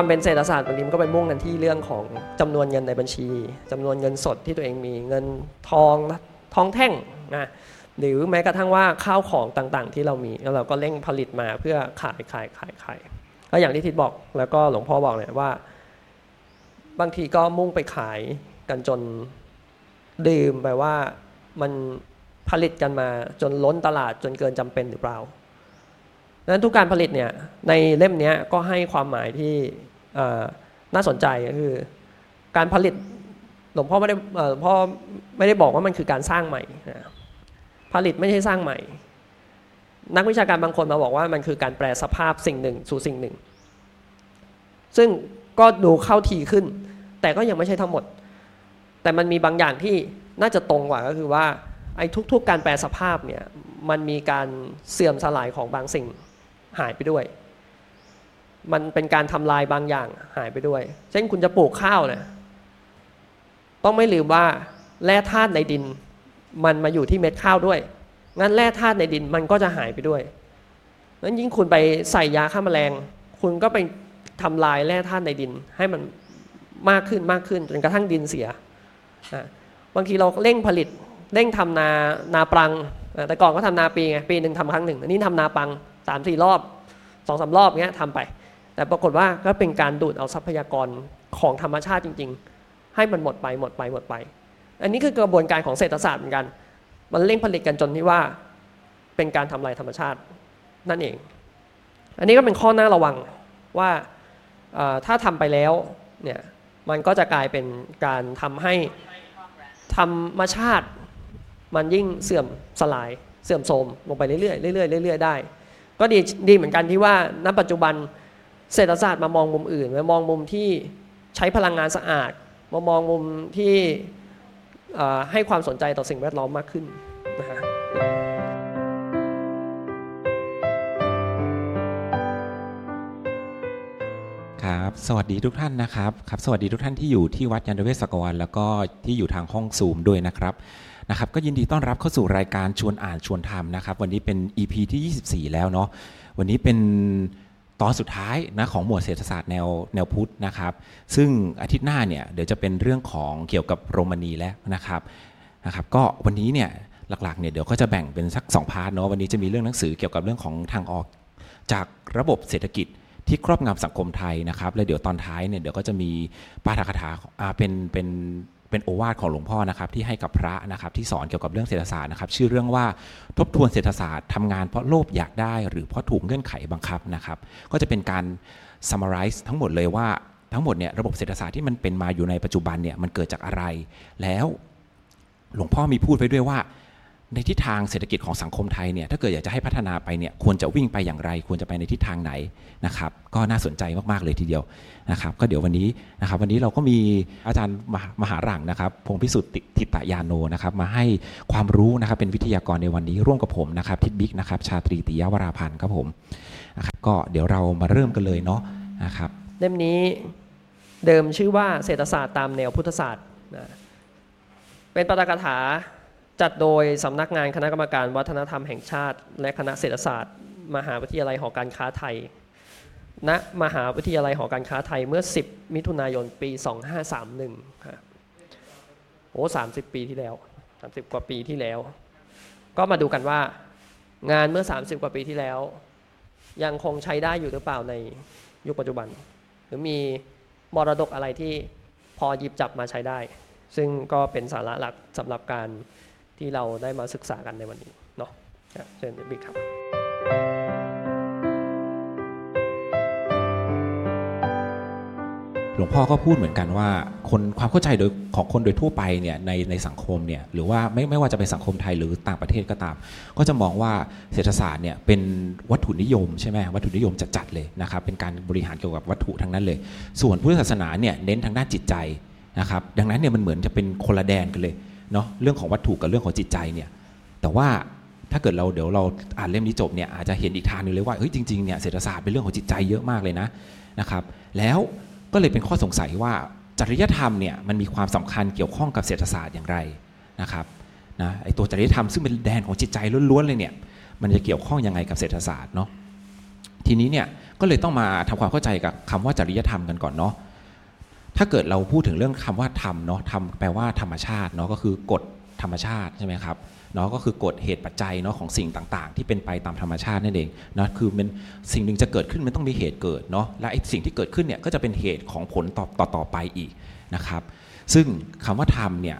ความเป็นเศรษฐศาสตร์บางทีมันก็ไปมุ่งกันที่เรื่องของจำนวนเงินในบัญชีจำนวนเงินสดที่ตัวเองมีเงินทองทองแท่งนะหรือแม้กระทั่งว่าข้าวของต่างๆ ที่เรามีแล้วเราก็เร่งผลิตมาเพื่อขายขายขายขายก็อย่างที่ทิศบอกแล้วก็หลวงพ่อบอกเนี่ยว่า บางทีก็มุ่งไปขายกันจนดื่มไปว่ามันผลิตกันมาจนล้นตลาดจนเกินจำเป็นหรือเปล่าดังนั้นทุกการผลิตเนี่ยในเล่มนี้ก็ให้ความหมายที่ น่าสนใจก็คือ การผลิตหลวงพ่อไม่ได้หลวงพ่อไม่ได้บอกว่ามันคือการสร้างใหม่ผลิตไม่ใช่สร้างใหม่ นักวิชาการบางคนมาบอกว่ามันคือการแปลสภาพสิ่งหนึ่งสู่สิ่งหนึ่ง ซึ่งก็ดูเข้าทีขึ้น แต่ก็ยังไม่ใช่ทั้งหมด แต่มันมีบางอย่างที่น่าจะตรงกว่าก็คือว่าไอ้ทุกๆ การแปลสภาพเนี่ยมันมีการเสื่อมสลายของบางสิ่งหายไปด้วย มันเป็นการทำลายบางอย่างหายไปด้วย เช่นคุณจะปลูกข้าวเนี่ยต้องไม่ลืมว่าแร่ธาตุในดิน มันมาอยู่ที่เม็ดข้าวด้วย งั้นแร่ธาตุในดินมันก็จะหายไปด้วยนั้นยิ่งคุณไปใส่ยาฆ่าแมลง คุณก็ไปทำลายแร่ธาตุในดิน ให้มันมากขึ้นมากขึ้นจนกระทั่งดินเสีย บางทีเราเร่งผลิตเร่งทำนานาปรัง แต่ก่อนก็ทำนาปีไงปีหนึ่งทำครั้งหนึ่งอันนี้ทำนาปังสามสี่รอบสองสารอบเงี้ยทำไป แต่ปรากฏว่าก็เป็นการดูดเอาทรัพยากรของธรรมชาติจริง ๆ ให้มันหมดไปหมดไปหมดไป อันนี้คือกระบวนการของเศรษฐศาสตร์เหมือนกัน มันเร่งผลิตกันจนที่ว่าเป็นการทำลายธรรมชาตินั่นเอง อันนี้ก็เป็นข้อหน้าระวังว่าถ้าทำไปแล้วเนี่ยมันก็จะกลายเป็นการทำให้ธรรมชาติมันยิ่งเสื่อมสลายเสื่อมโทรมลงไปเรื่อยๆเรื่อยๆเรื่อยๆได้ ก็ดีดีเหมือนกันที่ว่าณปัจจุบัน เศรษฐศาสตร์มามองมุมอื่นมามองมุมที่ใช้พลังงานสะอาด มามองมุมที่ให้ความสนใจต่อสิ่งแวดล้อมมากขึ้นนะฮะครับสวัสดีทุกท่านนะครับครับสวัสดีทุกท่านที่อยู่ที่วัดญาณเวศกวันแล้วก็ที่อยู่ทางห้องซูมด้วยนะครับนะครับก็ยินดีต้อนรับเข้าสู่รายการชวนอ่านชวนทำนะครับ วันนี้เป็น EP ที่ 24 แล้วเนาะวันนี้เป็น ตอนสุดท้ายนะของหมวดเศรษฐศาสตร์แนวแนวพุทธนะครับ ซึ่งอาทิตย์หน้าเนี่ยเดี๋ยวจะเป็นเรื่องของเกี่ยวกับรมณีย์แล้วนะครับนะครับ ก็วันนี้เนี่ยหลักๆเนี่ยเดี๋ยวก็จะแบ่งเป็นสัก2 part เนาะวันนี้จะมีเรื่องหนังสือเกี่ยวกับเรื่องของทางออก จากระบบเศรษฐกิจที่ครอบงำสังคมไทยนะครับ แล้วเดี๋ยวตอนท้ายเนี่ยเดี๋ยวก็จะมีปาฐกถาเป็นเป็น เป็นโอวาทของหลวงพ่อนะครับที่ให้กับพระนะครับที่สอนเกี่ยวกับเรื่องเศรษฐศาสตร์นะครับชื่อเรื่องว่าทบทวนเศรษฐศาสตร์ทำงานเพราะโลภอยากได้ หรือเพราะถูกเงื่อนไขบังคับนะครับก็จะเป็นการ summarize ทั้งหมดเลยว่าทั้งหมดเนี่ยระบบเศรษฐศาสตร์ที่มันเป็นมาอยู่ในปัจจุบันเนี่ยมันเกิดจากอะไร แล้วหลวงพ่อมีพูดไว้ด้วยว่า ในทิศทางเศรษฐกิจของสังคมไทยเนี่ยถ้าเกิดอยากจะให้พัฒนาไปเนี่ยควรจะวิ่งไปอย่างไร ควรจะไปในทิศทางไหนนะครับก็น่าสนใจมาก ๆ เลยทีเดียวนะครับก็เดี๋ยววันนี้นะครับวันนี้เราก็มีอาจารย์มหาหลังนะครับพงพิสุทธิ์ติตยานโนนะครับมาให้ความรู้นะครับเป็นวิทยากรในวันนี้ร่วมกับผมนะครับทิดบิ๊กนะครับชาตรีติยวราพันธ์ครับผมนะครับก็เดี๋ยวเรามาเริ่มกันเลยเนาะนะครับเล่มนี้เดิมชื่อว่าเศรษฐศาสตร์ตามแนวพุทธศาสตร์นะเป็นปาฐกถา จัดโดยสำนักงานคณะกรรมการวัฒนธรรมแห่งชาติ และคณะเศรษฐศาสตร์ มหาวิทยาลัยหอการค้าไทย ณ มหาวิทยาลัยหอการค้าไทยเมื่อ 10 มิถุนายนปี 2531ครับโอ้สาปีที่แล้ว30กว่าปีที่แล้ว ก็มาดูกันว่า งานเมื่อ 30 กว่าปีที่แล้ว ยังคงใช้ได้อยู่หรือเปล่าในยุคปัจจุบัน หรือมีมรดกอะไรที่พอหยิบจับมาใช้ได้ ซึ่งก็เป็นสาระหลักสำหรับการ ที่เราได้มาศึกษากันในวันนี้เนาะเชิญบิ๊กครับ หลวงพ่อก็พูดเหมือนกันว่า คนความเข้าใจโดยของคนโดยทั่วไปเนี่ยในในสังคมเนี่ยหรือว่าไม่ไม่ว่าจะเป็นสังคมไทยหรือต่างประเทศก็ตาม ก็จะมองว่าเศรษฐศาสตร์เนี่ยเป็นวัตถุนิยมใช่ไหมวัตถุนิยมจัดๆเลยนะครับเป็นการบริหารเกี่ยวกับวัตถุทั้งนั้นเลย ส่วนพุทธศาสนาเนี่ยเน้นทางด้านจิตใจนะครับดังนั้นเนี่ยมันเหมือนจะเป็นคนละแดนกันเลย เนาะเรื่องของวัตถุกับเรื่องของจิตใจเนี่ยแต่ว่าถ้าเกิดเราเดี๋ยวเราอ่านเล่มนี้จบเนี่ยอาจจะเห็นอีกทางนึงเลยว่าเฮ้ยจริงๆเนี่ยเศรษฐศาสตร์เป็นเรื่องของจิตใจเยอะมากเลยนะนะครับ แล้วก็เลยเป็นข้อสงสัยว่าจริยธรรมเนี่ยมันมีความสำคัญเกี่ยวข้องกับเศรษฐศาสตร์อย่างไรนะครับนะไอตัวจริยธรรมซึ่งเป็นแดนของจิตใจล้วนๆเลยเนี่ยมันจะเกี่ยวข้องยังไงกับเศรษฐศาสตร์เนาะทีนี้เนี่ยก็เลยต้องมาทำความเข้าใจกับคำว่าจริยธรรมกันก่อนเนาะ ถ้าเกิดเราพูดถึงเรื่องคำว่าธรรมเนาะธรรมแปลว่าธรรมชาติเนาะก็คือกฎธรรมชาติใช่ไหมครับเนาะก็คือกฎเหตุปัจจัยเนาะของสิ่งต่างๆ ที่เป็นไปตามธรรมชาตินั่นเองเนาะคือมันสิ่งหนึ่งจะเกิดขึ้นมันต้องมีเหตุเกิดเนาะและไอ้สิ่งที่เกิดขึ้นเนี่ยก็จะเป็นเหตุของผลต่อต่อต่อไปอีกนะครับ ซึ่งคำว่าธรรมเนี่ย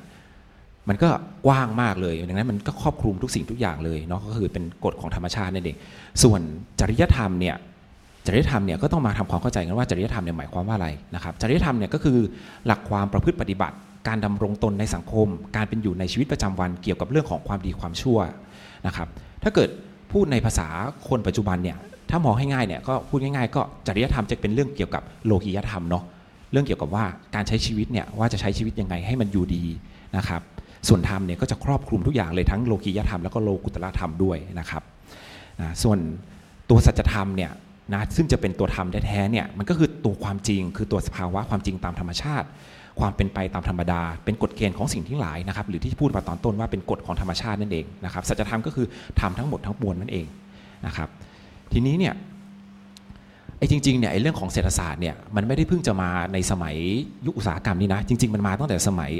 มันก็กว้างมากเลยดังนั้นมันก็ครอบคลุมทุกสิ่งทุกอย่างเลยเนาะก็คือเป็นกฎของธรรมชาตินั่นเองส่วนจริยธรรมเนี่ย จริยธรรมเนี่ยก็ต้องมาทำความเข้าใจกันว่าจริยธรรมเนี่ยหมายความว่าอะไรนะครับจริยธรรมเนี่ยก็คือหลักความประพฤติปฏิบัติ การดำรงตนในสังคม การเป็นอยู่ในชีวิตประจำวันเกี่ยวกับเรื่องของความดีความชั่วนะครับถ้าเกิดพูดในภาษาคนปัจจุบันเนี่ยถ้ามองให้ง่ายเนี่ยก็พูดง่ายๆ ก็จริยธรรมจะเป็นเรื่องเกี่ยวกับโลกิยธรรมเนาะเรื่องเกี่ยวกับว่าการใช้ชีวิตเนี่ยว่าจะใช้ชีวิตยังไงให้มันอยู่ดีนะครับส่วนธรรมเนี่ยก็จะครอบคลุมทุกอย่างเลยทั้งโลกิยธรรมแล้วก็โลกุตละธรรมด้วยนะครับนะส่วนตัวสัจธรรมเนี่ย นะซึ่งจะเป็นตัวธรรมแท้ๆเนี่ยมันก็คือตัวความจริง คือตัวสภาวะความจริงตามธรรมชาติ ความเป็นไปตามธรรมดา เป็นกฎเกณฑ์ของสิ่งที่หลายนะครับหรือที่พูดมาตอนต้นว่าเป็นกฎของธรรมชาตินั่นเองนะครับสัจธรรมก็คือธรรมทั้งหมดทั้งมวลนั่นเองนะครับทีนี้เนี่ยไอ้จริงๆเนี่ยไอ้เรื่องของเศรษฐศาสตร์เนี่ยมันไม่ได้เพิ่งจะมาในสมัยยุคอุตสาหกรรมนี่นะจริง ๆ มันมาตั้งแต่สมัย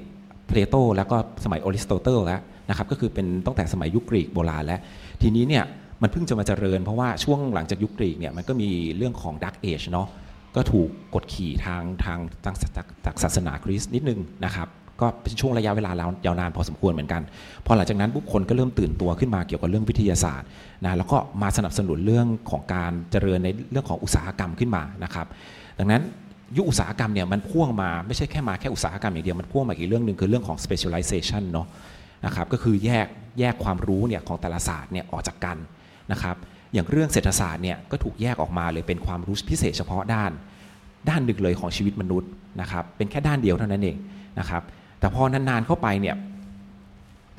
เพลโตแล้วก็สมัยอริสโตเติลแล้วนะครับก็คือเป็นตั้งแต่สมัยยุคกรีกโบราณแล้ว ทีนี้เนี่ย มันเพิ่งจะมาเจริญ เพราะว่าช่วงหลังจากยุคกรีกเนี่ยมันก็มีเรื่องของดักเอชเนาะก็ถูกกดขี่ทางทางจากจากศาสนาคริสต์นิดนึงนะครับก็เป็นช่วงระยะเวลาแล้วยาวนานพอสมควรเหมือนกัน พอหลังจากนั้นบุคคลก็เริ่มตื่นตัวขึ้นมาเกี่ยวกับเรื่องวิทยาศาสตร์นะแล้วก็มาสนับสนุนเรื่องของการเจริญในเรื่องของอุตสาหกรรมขึ้นมานะครับ ดังนั้นยุคอุตสาหกรรมเนี่ยมันพ่วงมาไม่ใช่แค่มาแค่อุตสาหกรรมอย่างเดียวมันพ่วงมาอีกเรื่องหนึ่งคือเรื่องของ specialization เนาะนะครับก็คือแยกแยกความรู้เนี่ยของแต่ละศาสตร์เนี่ยออกจากกัน นะครับอย่างเรื่องเศรษฐศาสตร์เนี่ยก็ถูกแยกออกมาเลยเป็นความรู้พิเศษเฉพาะด้าน ด้านหนึ่งเลยของชีวิตมนุษย์นะครับเป็นแค่ด้านเดียวเท่านั้นเองนะครับแต่พอนานๆเข้าไปเนี่ย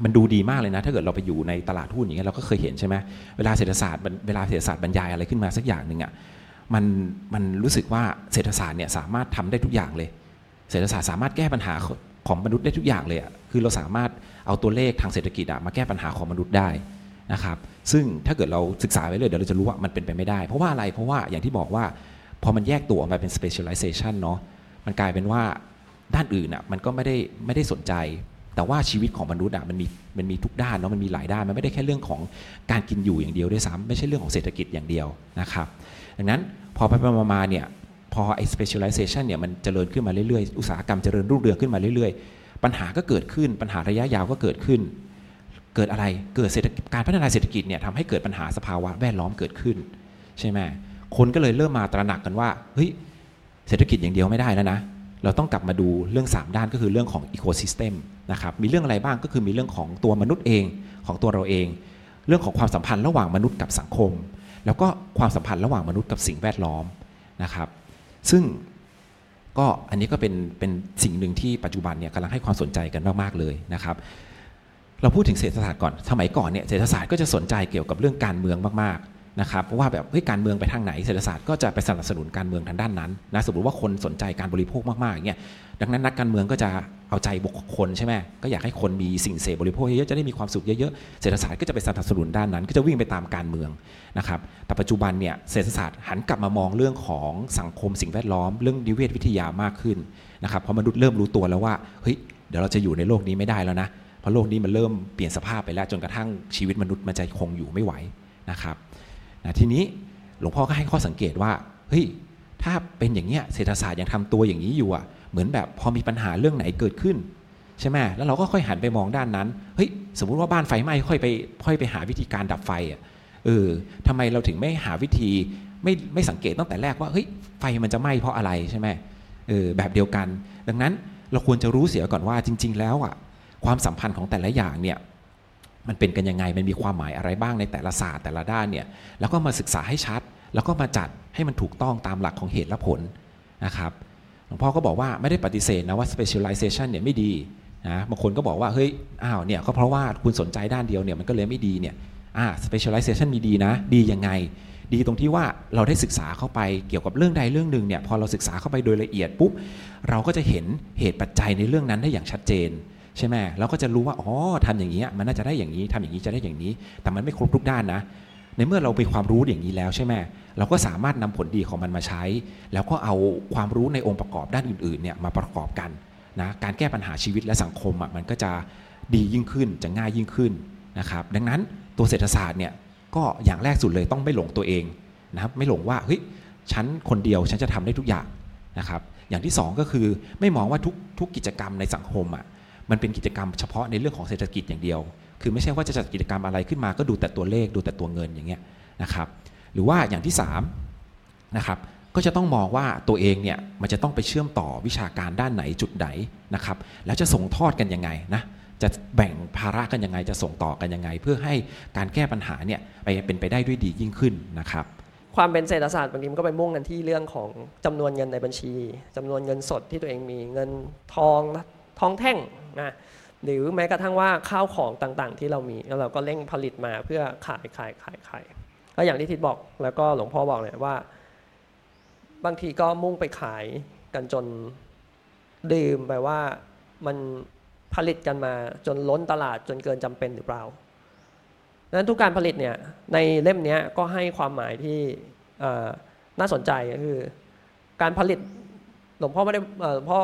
มันดูดีมากเลยนะ ถ้าเกิดเราไปอยู่ในตลาดหุ้นอย่างเงี้ยเราก็เคยเห็นใช่ไหมเวลาเศรษฐศาสตร์เวลาเศรษฐศาสตร์บรรยายอะไรขึ้นมาสักอย่างหนึ่งอะมันมันรู้สึกว่าเศรษฐศาสตร์เนี่ยสามารถทำได้ทุกอย่างเลย เศรษฐศาสตร์สามารถแก้ปัญหาของมนุษย์ได้ทุกอย่างเลยอะคือเราสามารถเอาตัวเลขทางเศรษฐกิจอะมาแก้ปัญหาของมนุษย์ได้ นะครับซึ่งถ้าเกิดเราศึกษาไว้เลยเดี๋ยวเราจะรู้ว่ามันเป็นไปไม่ได้ เพราะว่าอะไรเพราะว่าอย่างที่บอกว่าพอมันแยกตัวออกมาเป็น specialization เนาะมันกลายเป็นว่าด้านอื่นอะมันก็ไม่ได้ไม่ได้สนใจ แต่ว่าชีวิตของมนุษย์อะมันมีมันมีทุกด้านเนาะมันมีหลายด้านมันไม่ได้แค่เรื่องของการกินอยู่อย่างเดียวด้วยซ้ำไม่ใช่เรื่องของเศรษฐกิจอย่างเดียวนะครับดังนั้นพอไปมาเนี่ยพอไอ้ specialization เนี่ยมันเจริญขึ้นมาเรื่อยๆ อุตสาหกรรมเจริญรุ่งเรืองขึ้นมาเรื่อยๆ ปัญหาก็เกิดขึ้นปัญหาระยะยาวก็เกิดขึ้น เกิดอะไรเกิดเศรษฐการพัฒนาเศรษฐกิจเนี่ยทำให้เกิดปัญหาสภาวะแวดล้อมเกิดขึ้น ใช่ไหมคนก็เลยเริ่มมาตระหนักกันว่าเฮ้ยเศรษฐกิจอย่างเดียวไม่ได้แล้วนะ เราต้องกลับมาดูเรื่อง 3 ด้านก็คือเรื่องของอีโคซิสเต็มนะครับมีเรื่องอะไรบ้างก็คือมีเรื่องของตัวมนุษย์เองของตัวเราเอง เรื่องของความสัมพันธ์ระหว่างมนุษย์กับสังคม แล้วก็ความสัมพันธ์ระหว่างมนุษย์กับสิ่งแวดล้อมนะครับ ซึ่งก็อันนี้ก็เป็นเป็นสิ่งหนึ่งที่ปัจจุบันเนี่ยกำลังให้ความสนใจกันมากๆเลยนะครับ เราพูดถึงเศรษฐศาสตร์ก่อน สมัยก่อนเนี่ยเศรษฐศาสตร์ก็จะสนใจเกี่ยวกับเรื่องการเมืองมากๆนะครับเพราะว่าแบบเฮ้ยการเมืองไปทางไหนเศรษฐศาสตร์ก็จะไปสนับสนุนการเมืองทางด้านนั้นนะสมมติว่าคนสนใจการบริโภคมากๆอย่างเงี้ยดังนั้นนักการเมืองก็จะเอาใจบุคคลใช่ไหมก็อยากให้คนมีสิ่งเสพบริโภคเยอะๆจะได้มีความสุขเยอะๆเศรษฐศาสตร์ก็จะไปสนับสนุนด้านนั้น ก็จะวิ่งไปตามการเมืองนะครับแต่ปัจจุบันเนี่ยเศรษฐศาสตร์หันกลับมามองเรื่องของสังคมสิ่งแวดล้อม เรื่องนิเวศวิทยามากขึ้นนะครับเพราะมนุษย์เริ่มรู้ตัวแล้วว่าเฮ้ยเดี๋ยวเราจะอยู่ในโลกนี้ไม่ได้แล้วนะ เพราะโลกนี้มันเริ่มเปลี่ยนสภาพไปแล้วจนกระทั่งชีวิตมนุษย์มันจะคงอยู่ไม่ไหวนะครับนะทีนี้หลวงพ่อก็ให้ข้อสังเกตว่าเฮ้ยถ้าเป็นอย่างเงี้ยเศรษฐศาสตร์ยังทำตัวอย่างนี้อยู่อะเหมือนแบบพอมีปัญหาเรื่องไหนเกิดขึ้นใช่ไหมแล้วเราก็ค่อยหันไปมองด้านนั้นเฮ้ยสมมุติว่าบ้านไฟไหม้ค่อยไปค่อยไปหาวิธีการดับไฟอะเออทำไมเราถึงไม่หาวิธีไม่ไม่สังเกตตั้งแต่แรกว่าเฮ้ยไฟมันจะไหม้เพราะอะไรใช่ไหมเออแบบเดียวกัน ดังนั้นเราควรจะรู้เสียก่อนว่าจริง ๆ แล้วอะ ความสัมพันธ์ของแต่ละอย่างเนี่ยมันเป็นกันยังไงมันมีความหมายอะไรบ้างในแต่ละศาสตร์แต่ละด้านเนี่ยแล้วก็มาศึกษาให้ชัด แล้วก็มาจัดให้มันถูกต้องตามหลักของเหตุและผลนะครับหลวงพ่อก็บอกว่าไม่ได้ปฏิเสธนะว่า specialization เนี่ยไม่ดีนะบางคนก็บอกว่าเฮ้ยอ้าวเนี่ยก็เพราะว่าคุณสนใจด้านเดียวเนี่ยมันก็เลยไม่ดีเนี่ยอ่า specialization มีดีนะ ดียังไง ดีตรงที่ว่าเราได้ศึกษาเข้าไปเกี่ยวกับเรื่องใดเรื่องหนึ่งเนี่ยพอเราศึกษาเข้าไปโดยละเอียดปุ๊บเราก็จะเห็นเหตุปัจจัยในเรื่องนั้นได้อย่างชัดเจน ใช่ไหมเราก็จะรู้ว่าอ๋อทำอย่างนี้มันน่าจะได้อย่างนี้ทำอย่างนี้จะได้อย่างนี้ แต่มันไม่ครบทุกด้านนะในเมื่อเรามีความรู้อย่างนี้แล้วใช่ไหมเราก็สามารถนำผลดีของมันมาใช้ แล้วก็เอาความรู้ในองค์ประกอบด้านอื่นๆเนี่ยมาประกอบกันนะการแก้ปัญหาชีวิตและสังคมอะมันก็จะดียิ่งขึ้นจะง่ายยิ่งขึ้นนะครับดังนั้นตัวเศรษฐศาสตร์เนี่ยก็อย่างแรกสุดเลยต้องไม่หลงตัวเองนะครับไม่หลงว่าเฮ้ยฉันคนเดียวฉันจะทำได้ทุกอย่างนะครับอย่างที่สองก็คือไม่มองว่าทุกทุกกิจกรรมในสังคมอะ มันเป็นกิจกรรมเฉพาะในเรื่องของเศรษฐกิจอย่างเดียว คือไม่ใช่ว่าจะจัดกิจกรรมอะไรขึ้นมาก็ดูแต่ตัวเลขดูแต่ตัวเงินอย่างเงี้ยนะครับ หรือว่าอย่างที่3นะครับก็จะต้องมองว่าตัวเองเนี่ยมันจะต้องไปเชื่อมต่อวิชาการด้านไหนจุดไหนนะครับ แล้วจะส่งทอดกันยังไงนะจะแบ่งภาระกันยังไงจะส่งต่อกันยังไง เพื่อให้การแก้ปัญหาเนี่ยไปเป็นไปได้ด้วยดียิ่งขึ้นนะครับ ความเป็นเศรษฐศาสตร์บางทีมันก็ไปมุ่งกันที่เรื่องของจำนวนเงินในบัญชีจำนวนเงินสดที่ตัวเองมีเงินทองทองแท่ง นะหรือแม้กระทั่งว่าข้าวของต่างๆ ที่เรามีแล้วเราก็เร่งผลิตมาเพื่อขายขายขายขายก็อย่างที่ทิศบอกแล้วก็หลวงพ่อบอกเลยว่า บางทีก็มุ่งไปขายกันจนดื่มไปว่ามันผลิตกันมาจนล้นตลาดจนเกินจำเป็นหรือเปล่านั้นทุกการผลิตเนี่ยในเล่มนี้ก็ให้ความหมายที่น่าสนใจก็คือ การผลิตหลวงพ่อไม่ได้หลวงพ่อ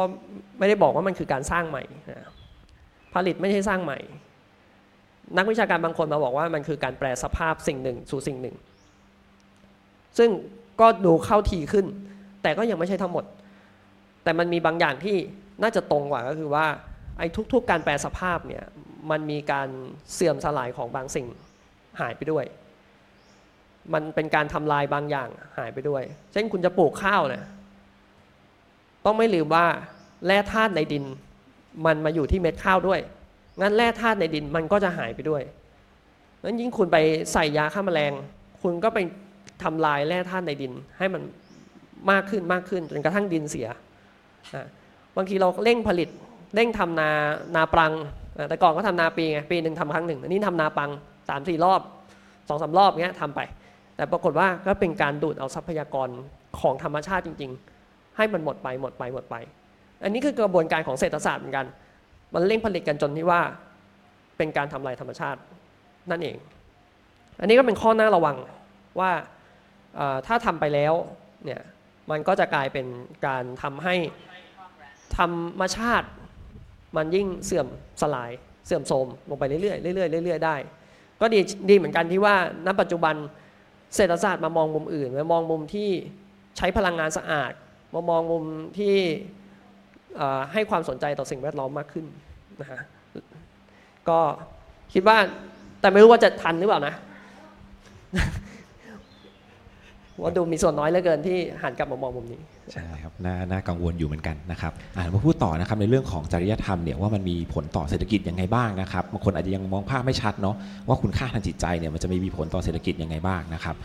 ไม่ได้บอกว่ามันคือการสร้างใหม่นะ ผลิตไม่ใช่สร้างใหม่ นักวิชาการบางคนมาบอกว่ามันคือการแปลสภาพสิ่งหนึ่งสู่สิ่งหนึ่ง ซึ่งก็ดูเข้าทีขึ้น แต่ก็ยังไม่ใช่ทั้งหมด แต่มันมีบางอย่างที่น่าจะตรงกว่าก็คือว่าไอ้ทุก ๆ การแปลสภาพเนี่ยมันมีการเสื่อมสลายของบางสิ่งหายไปด้วย มันเป็นการทำลายบางอย่างหายไปด้วย เช่นคุณจะปลูกข้าวเนี่ยต้องไม่ลืมว่าแร่ธาตุในดิน มันมาอยู่ที่เม็ดข้าวด้วย งั้นแร่ธาตุในดินมันก็จะหายไปด้วยนั้นยิ่งคุณไปใส่ยาฆ่าแมลง คุณก็ไปทำลายแร่ธาตุในดิน ให้มันมากขึ้นมากขึ้นจนกระทั่งดินเสีย บางทีเราเร่งผลิตเร่งทำนานาปรัง แต่ก่อนก็ทำนาปีไงปีหนึ่งทำครั้งหนึ่งอันนี้ทำนาปังสามสี่รอบสองสารอบเงี้ยทำไป แต่ปรากฏว่าก็เป็นการดูดเอาทรัพยากรของธรรมชาติจริง ๆ ให้มันหมดไปหมดไปหมดไป อันนี้คือกระบวนการของเศรษฐศาสตร์เหมือนกัน มันเร่งผลิตกันจนที่ว่าเป็นการทำลายธรรมชาตินั่นเอง อันนี้ก็เป็นข้อหน่าระวังว่าถ้าทำไปแล้วเนี่ยมันก็จะกลายเป็นการทำให้ธรรมชาติมันยิ่งเสื่อมสลายเสื่อมโทรมลงไปเรื่อยๆเรื่อยๆเรื่อยๆได้ ก็ดีดีเหมือนกันที่ว่าณปัจจุบันเศรษฐศาสตร์มามองมุมอื่นมามองมุมที่ใช้พลังงานสะอาด มามองมุมที่ ให้ความสนใจต่อสิ่งแวดล้อมมากขึ้นนะฮะก็คิดว่าแต่ไม่รู้ว่าจะทันหรือเปล่านะว่าดูมีส่วนน้อยเหลือเกินที่หันกลับมามองมุมนี้ใช่ครับน่าน่ากังวลอยู่เหมือนกันนะครับอ่ามาพูดต่อนะครับในเรื่องของจริยธรรมเนี่ยว่ามันมีผลต่อเศรษฐกิจยังไงบ้างนะครับบางคนอาจจะยังมองภาพไม่ชัดเนาะว่าคุณค่าทางจิตใจเนี่ยมันจะมีผลต่อเศรษฐกิจยังไงบ้างนะครับ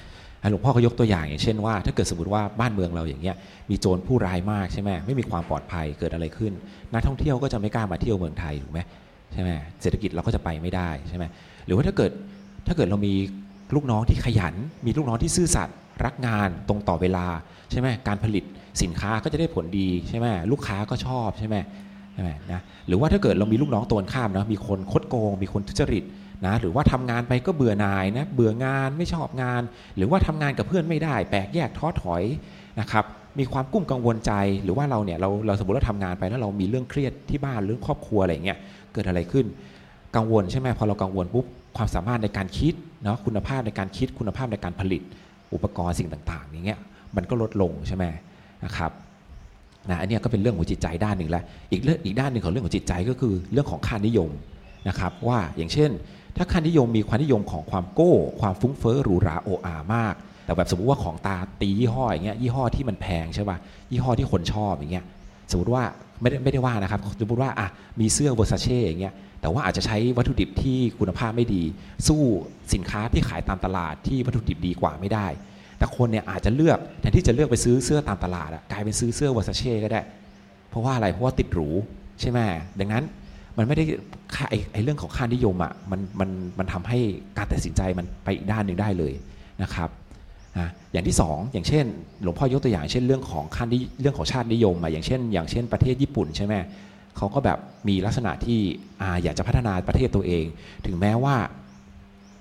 หลวงพ่อก็ยกตัวอย่างอย่างเช่นว่า ถ้าเกิดสมมติว่าบ้านเมืองเราอย่างเงี้ยมีโจรผู้ร้ายมากใช่ไหมไม่มีความปลอดภัยเกิดอะไรขึ้นนักท่องเที่ยวก็จะไม่กล้ามาเที่ยวเมืองไทยถูกไหมใช่ไหมเศรษฐกิจเราก็จะไปไม่ได้ใช่ไหมหรือว่าถ้าเกิดถ้าเกิดเรามีลูกน้องที่ขยัน มีลูกน้องที่ซื่อสัตย์รักงานตรงต่อเวลาใช่ไหมการผลิตสินค้าก็จะได้ผลดีใช่ไหมลูกค้าก็ชอบใช่ไหมใช่ไหมนะหรือว่าถ้าเกิดเรามีลูกน้องตัวข้ามนะมีคนคดโกง มีคนทุจริต นะหรือว่าทำงานไปก็เบื่อหน่ายนะเบื่องานไม่ชอบงาน หรือว่าทำงานกับเพื่อนไม่ได้ แปลกแยกท้อถอยนะครับมีความกุ้มกังวลใจหรือว่าเราเนี่ยเราเราสมมติเราทำงานไปแล้วเรามีเรื่องเครียดที่บ้านเรื่องครอบครัวอะไรเงี้ยเกิดอะไรขึ้น กังวลใช่ไหมพอเรากังวลปุ๊บความสามารถในการคิดเนาะคุณภาพในการคิดคุณภาพในการผลิต อุปกรณ์สิ่งต่างๆอย่างเงี้ยมันก็ลดลงใช่ไหมนะครับนะอันนี้ก็เป็นเรื่องของจิตใจด้านหนึ่งแล้วอีกเรื่องอีกด้านหนึ่งของเรื่องของจิตใจก็คือเรื่องของค่านิยมนะครับว่าอย่างเช่น ถ้าค่านิยมมีความนิยมของความโก้ ความฟุ้งเฟ้อหรูหราโออามาก แต่แบบสมมติว่าของตาตียี่ห้ออย่างเงี้ยยี่ห้อที่มันแพงใช่ป่ะยี่ห้อที่คนชอบอย่างเงี้ยสมมติว่าไม่ได้ไม่ได้ว่านะครับสมมติว่าอะมีเสื้อเวอร์ซาเช่อย่างเงี้ยแต่ว่าอาจจะใช้วัตถุดิบที่คุณภาพไม่ดี สู้สินค้าที่ขายตามตลาดที่วัตถุดิบดีกว่าไม่ได้ แต่คนเนี่ยอาจจะเลือกแทนที่จะเลือกไปซื้อเสื้อตามตลาดอะกลายเป็นซื้อเสื้อวอร์ซาเช่ก็ได้ เพราะว่าอะไรเพราะว่าติดหรูใช่ไหมดังนั้น มันไม่ได้ค่าไอ้ไอเรื่องของค่านิยมอะ่ะมันมันมันทำให้การตัดสินใจมันไปอีกด้านหนึ่งได้เลยนะครับนะอย่างที่สองอย่างเช่น หลวงพ่อยกตัวอย่างเช่นเรื่องของค่านิเรื่องของชาตินิยมอะอย่างเช่น อย่างเช่นประเทศญี่ปุ่นใช่ไหมเขาก็แบบมีลักษณะที่อาอยากจะพัฒนาประเทศตัวเอง ถึงแม้ว่า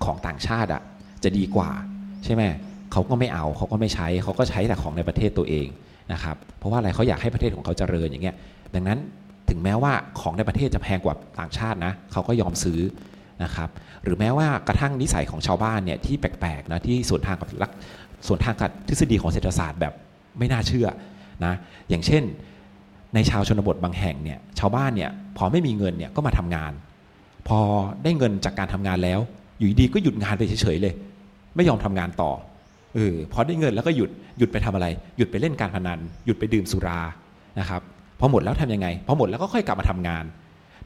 ของต่างชาติอะจะดีกว่าใช่ไหมเขาก็ไม่เอาเขาก็ไม่ใช้เขาก็ใช้แต่ของในประเทศตัวเองนะครับเพราะว่าอะไรเขาอยากให้ประเทศของเขาเจริญอย่างเงี้ยดังนั้น ถึงแม้ว่าของในประเทศจะแพงกว่าต่างชาตินะเขาก็ยอมซื้อนะครับหรือแม้ว่ากระทั่งนิสัยของชาวบ้านเนี่ยที่แปลกๆนะที่ส่วนทางกับลักส่วนทางกับทฤษฎีของเศรษฐศาสตร์แบบไม่น่าเชื่อนะอย่างเช่น ในชาวชนบทบางแห่งเนี่ยชาวบ้านเนี่ยพอไม่มีเงินเนี่ยก็มาทำงาน พอได้เงินจากการทำงานแล้ว อยู่ดีก็หยุดงานไปเฉยๆเลย ไม่ยอมทำงานต่อเออพอได้เงินแล้วก็หยุดหยุดไปทำอะไร หยุดไปเล่นการพนัน หยุดไปดื่มสุรานะครับ พอหมดแล้วทำยังไงพอหมดแล้วก็ค่อยกลับมาทำงาน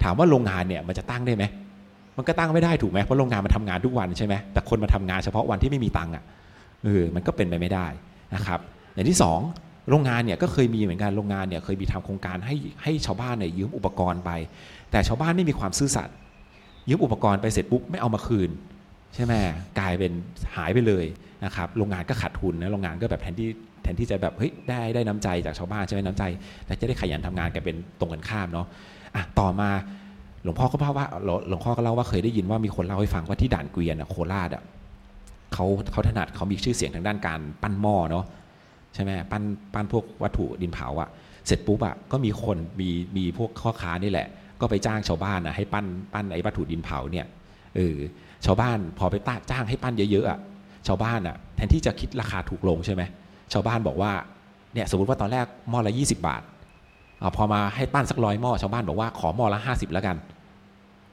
ถามว่าโรงงานเนี่ยมันจะตั้งได้ไหมมันก็ตั้งไม่ได้ถูกไหมเพราะโรงงานมันทำงานทุกวันใช่ไหมแต่คนมาทำงานเฉพาะวันที่ไม่มีตังค์อะเออมันก็เป็นไปไม่ได้นะครับ อย่างที่สองโรงงานเนี่ยก็เคยมีเหมือนกันโรงงานเนี่ยเคยมีทำโครงการให้ให้ชาวบ้านเนี่ยยืมอุปกรณ์ไป แต่ชาวบ้านไม่มีความซื่อสัตย์ยืมอุปกรณ์ไปเสร็จปุ๊บไม่เอามาคืนใช่ไหมกลายเป็นหายไปเลยนะครับโรงงานก็ขาดทุนนะโรงงานก็แบบแทนที่ แทนที่จะแบบเฮ้ยได้ได้น้ำใจจากชาวบ้านใช่ไหมน้ำใจแต่จะได้ขยันทำงานกันเป็นตรงกันข้ามเนาะอะต่อมาหลวงพ่อก็เล่าว่าหลวงพ่อก็เล่าว่าเคยได้ยินว่ามีคนเล่าให้ฟังว่าที่ด่านเกวียนโคราชอะเขาเขาถนัดเขามีชื่อเสียงทางด้านการปั้นหม้อเนาะใช่ไหมปั้นปั้นพวกวัตถุดินเผาอะเสร็จปุ๊บอะก็มีคนมีมีพวกข้อค้านี่แหละ ก็ไปจ้างชาวบ้านอะให้ปั้นปั้นไอ้วัตถุดินเผาเนี่ยเออชาวบ้านพอไปต้าจ้างให้ปั้นเยอะๆอะชาวบ้านอะแทนที่จะคิดราคาถูกลงใช่ไหม ชาวบ้านบอกว่าเนี่ยสมมติว่าตอนแรกหม้อละ 20 บาทอพอมาให้ปั้นสักร้อยหม้อชาวบ้านบอกว่าขอหม้อละ 50 แล้วกัน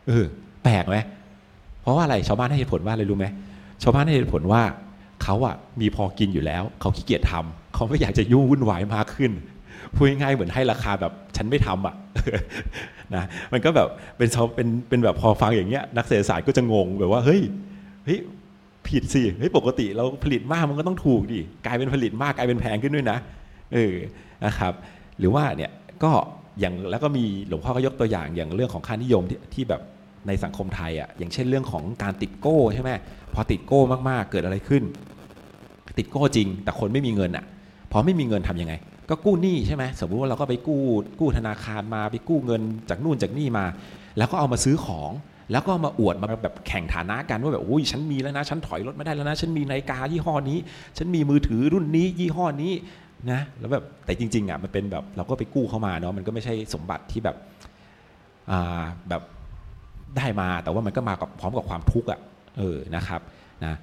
เออแปลกไหมเพราะว่าอะไรชาวบ้านให้เหตุผลว่าอะไรรู้ไหมชาวบ้านให้เหตุผลว่าเขาอะมีพอกินอยู่แล้ว เขาขี้เกียจทำเขาไม่อยากจะยุ่งวุ่นวายมากขึ้นพูดง่ายๆเหมือนให้ราคาแบบฉันไม่ทำอะนะมันก็แบบเป็นชาวเป็นเป็นแบบพอฟังอย่างเงี้ยนักเศรษฐศาสตร์ก็จะงงแบบว่าเฮ้ยเฮ้ย ผิดสิเฮ้ยปกติเราผลิตมากมันก็ต้องถูกดิกลายเป็นผลิตมากกลายเป็นแพงขึ้นด้วยนะเออนะครับหรือว่าเนี่ยก็อย่างแล้วก็มีหลวงพ่อก็ยกตัวอย่างอย่างเรื่องของค่านิยมที่ที่แบบในสังคมไทยอะอย่างเช่นเรื่องของการติดโก้ใช่ไหมพอติดโก้มากๆเกิดอะไรขึ้น ติดโก้จริง แต่คนไม่มีเงินอะพอไม่มีเงินทํำยังไง ก็กู้หนี้ใช่ไหมสมมติว่าเราก็ไปกู้กู้ธนาคารมาไปกู้เงินจากนู่นจากนี่มา แล้วก็เอามาซื้อของ แล้วก็มาอวดมาแบบแข่งฐานะกันว่าแบบโอ้ยฉันมีแล้วนะฉันถอยรถไม่ได้แล้วนะ ฉันมีนาฬิกายี่ห้อนี้ ฉันมีมือถือรุ่นนี้ยี่ห้อนี้นะแล้วแบบแต่จริงๆอะมันเป็นแบบเราก็ไปกู้เข้ามาเนาะมันก็ไม่ใช่สมบัติที่แบบอ่าแบบได้มาแต่ว่ามันก็มากับพร้อมกับความทุกข์อะเออนะครับนะ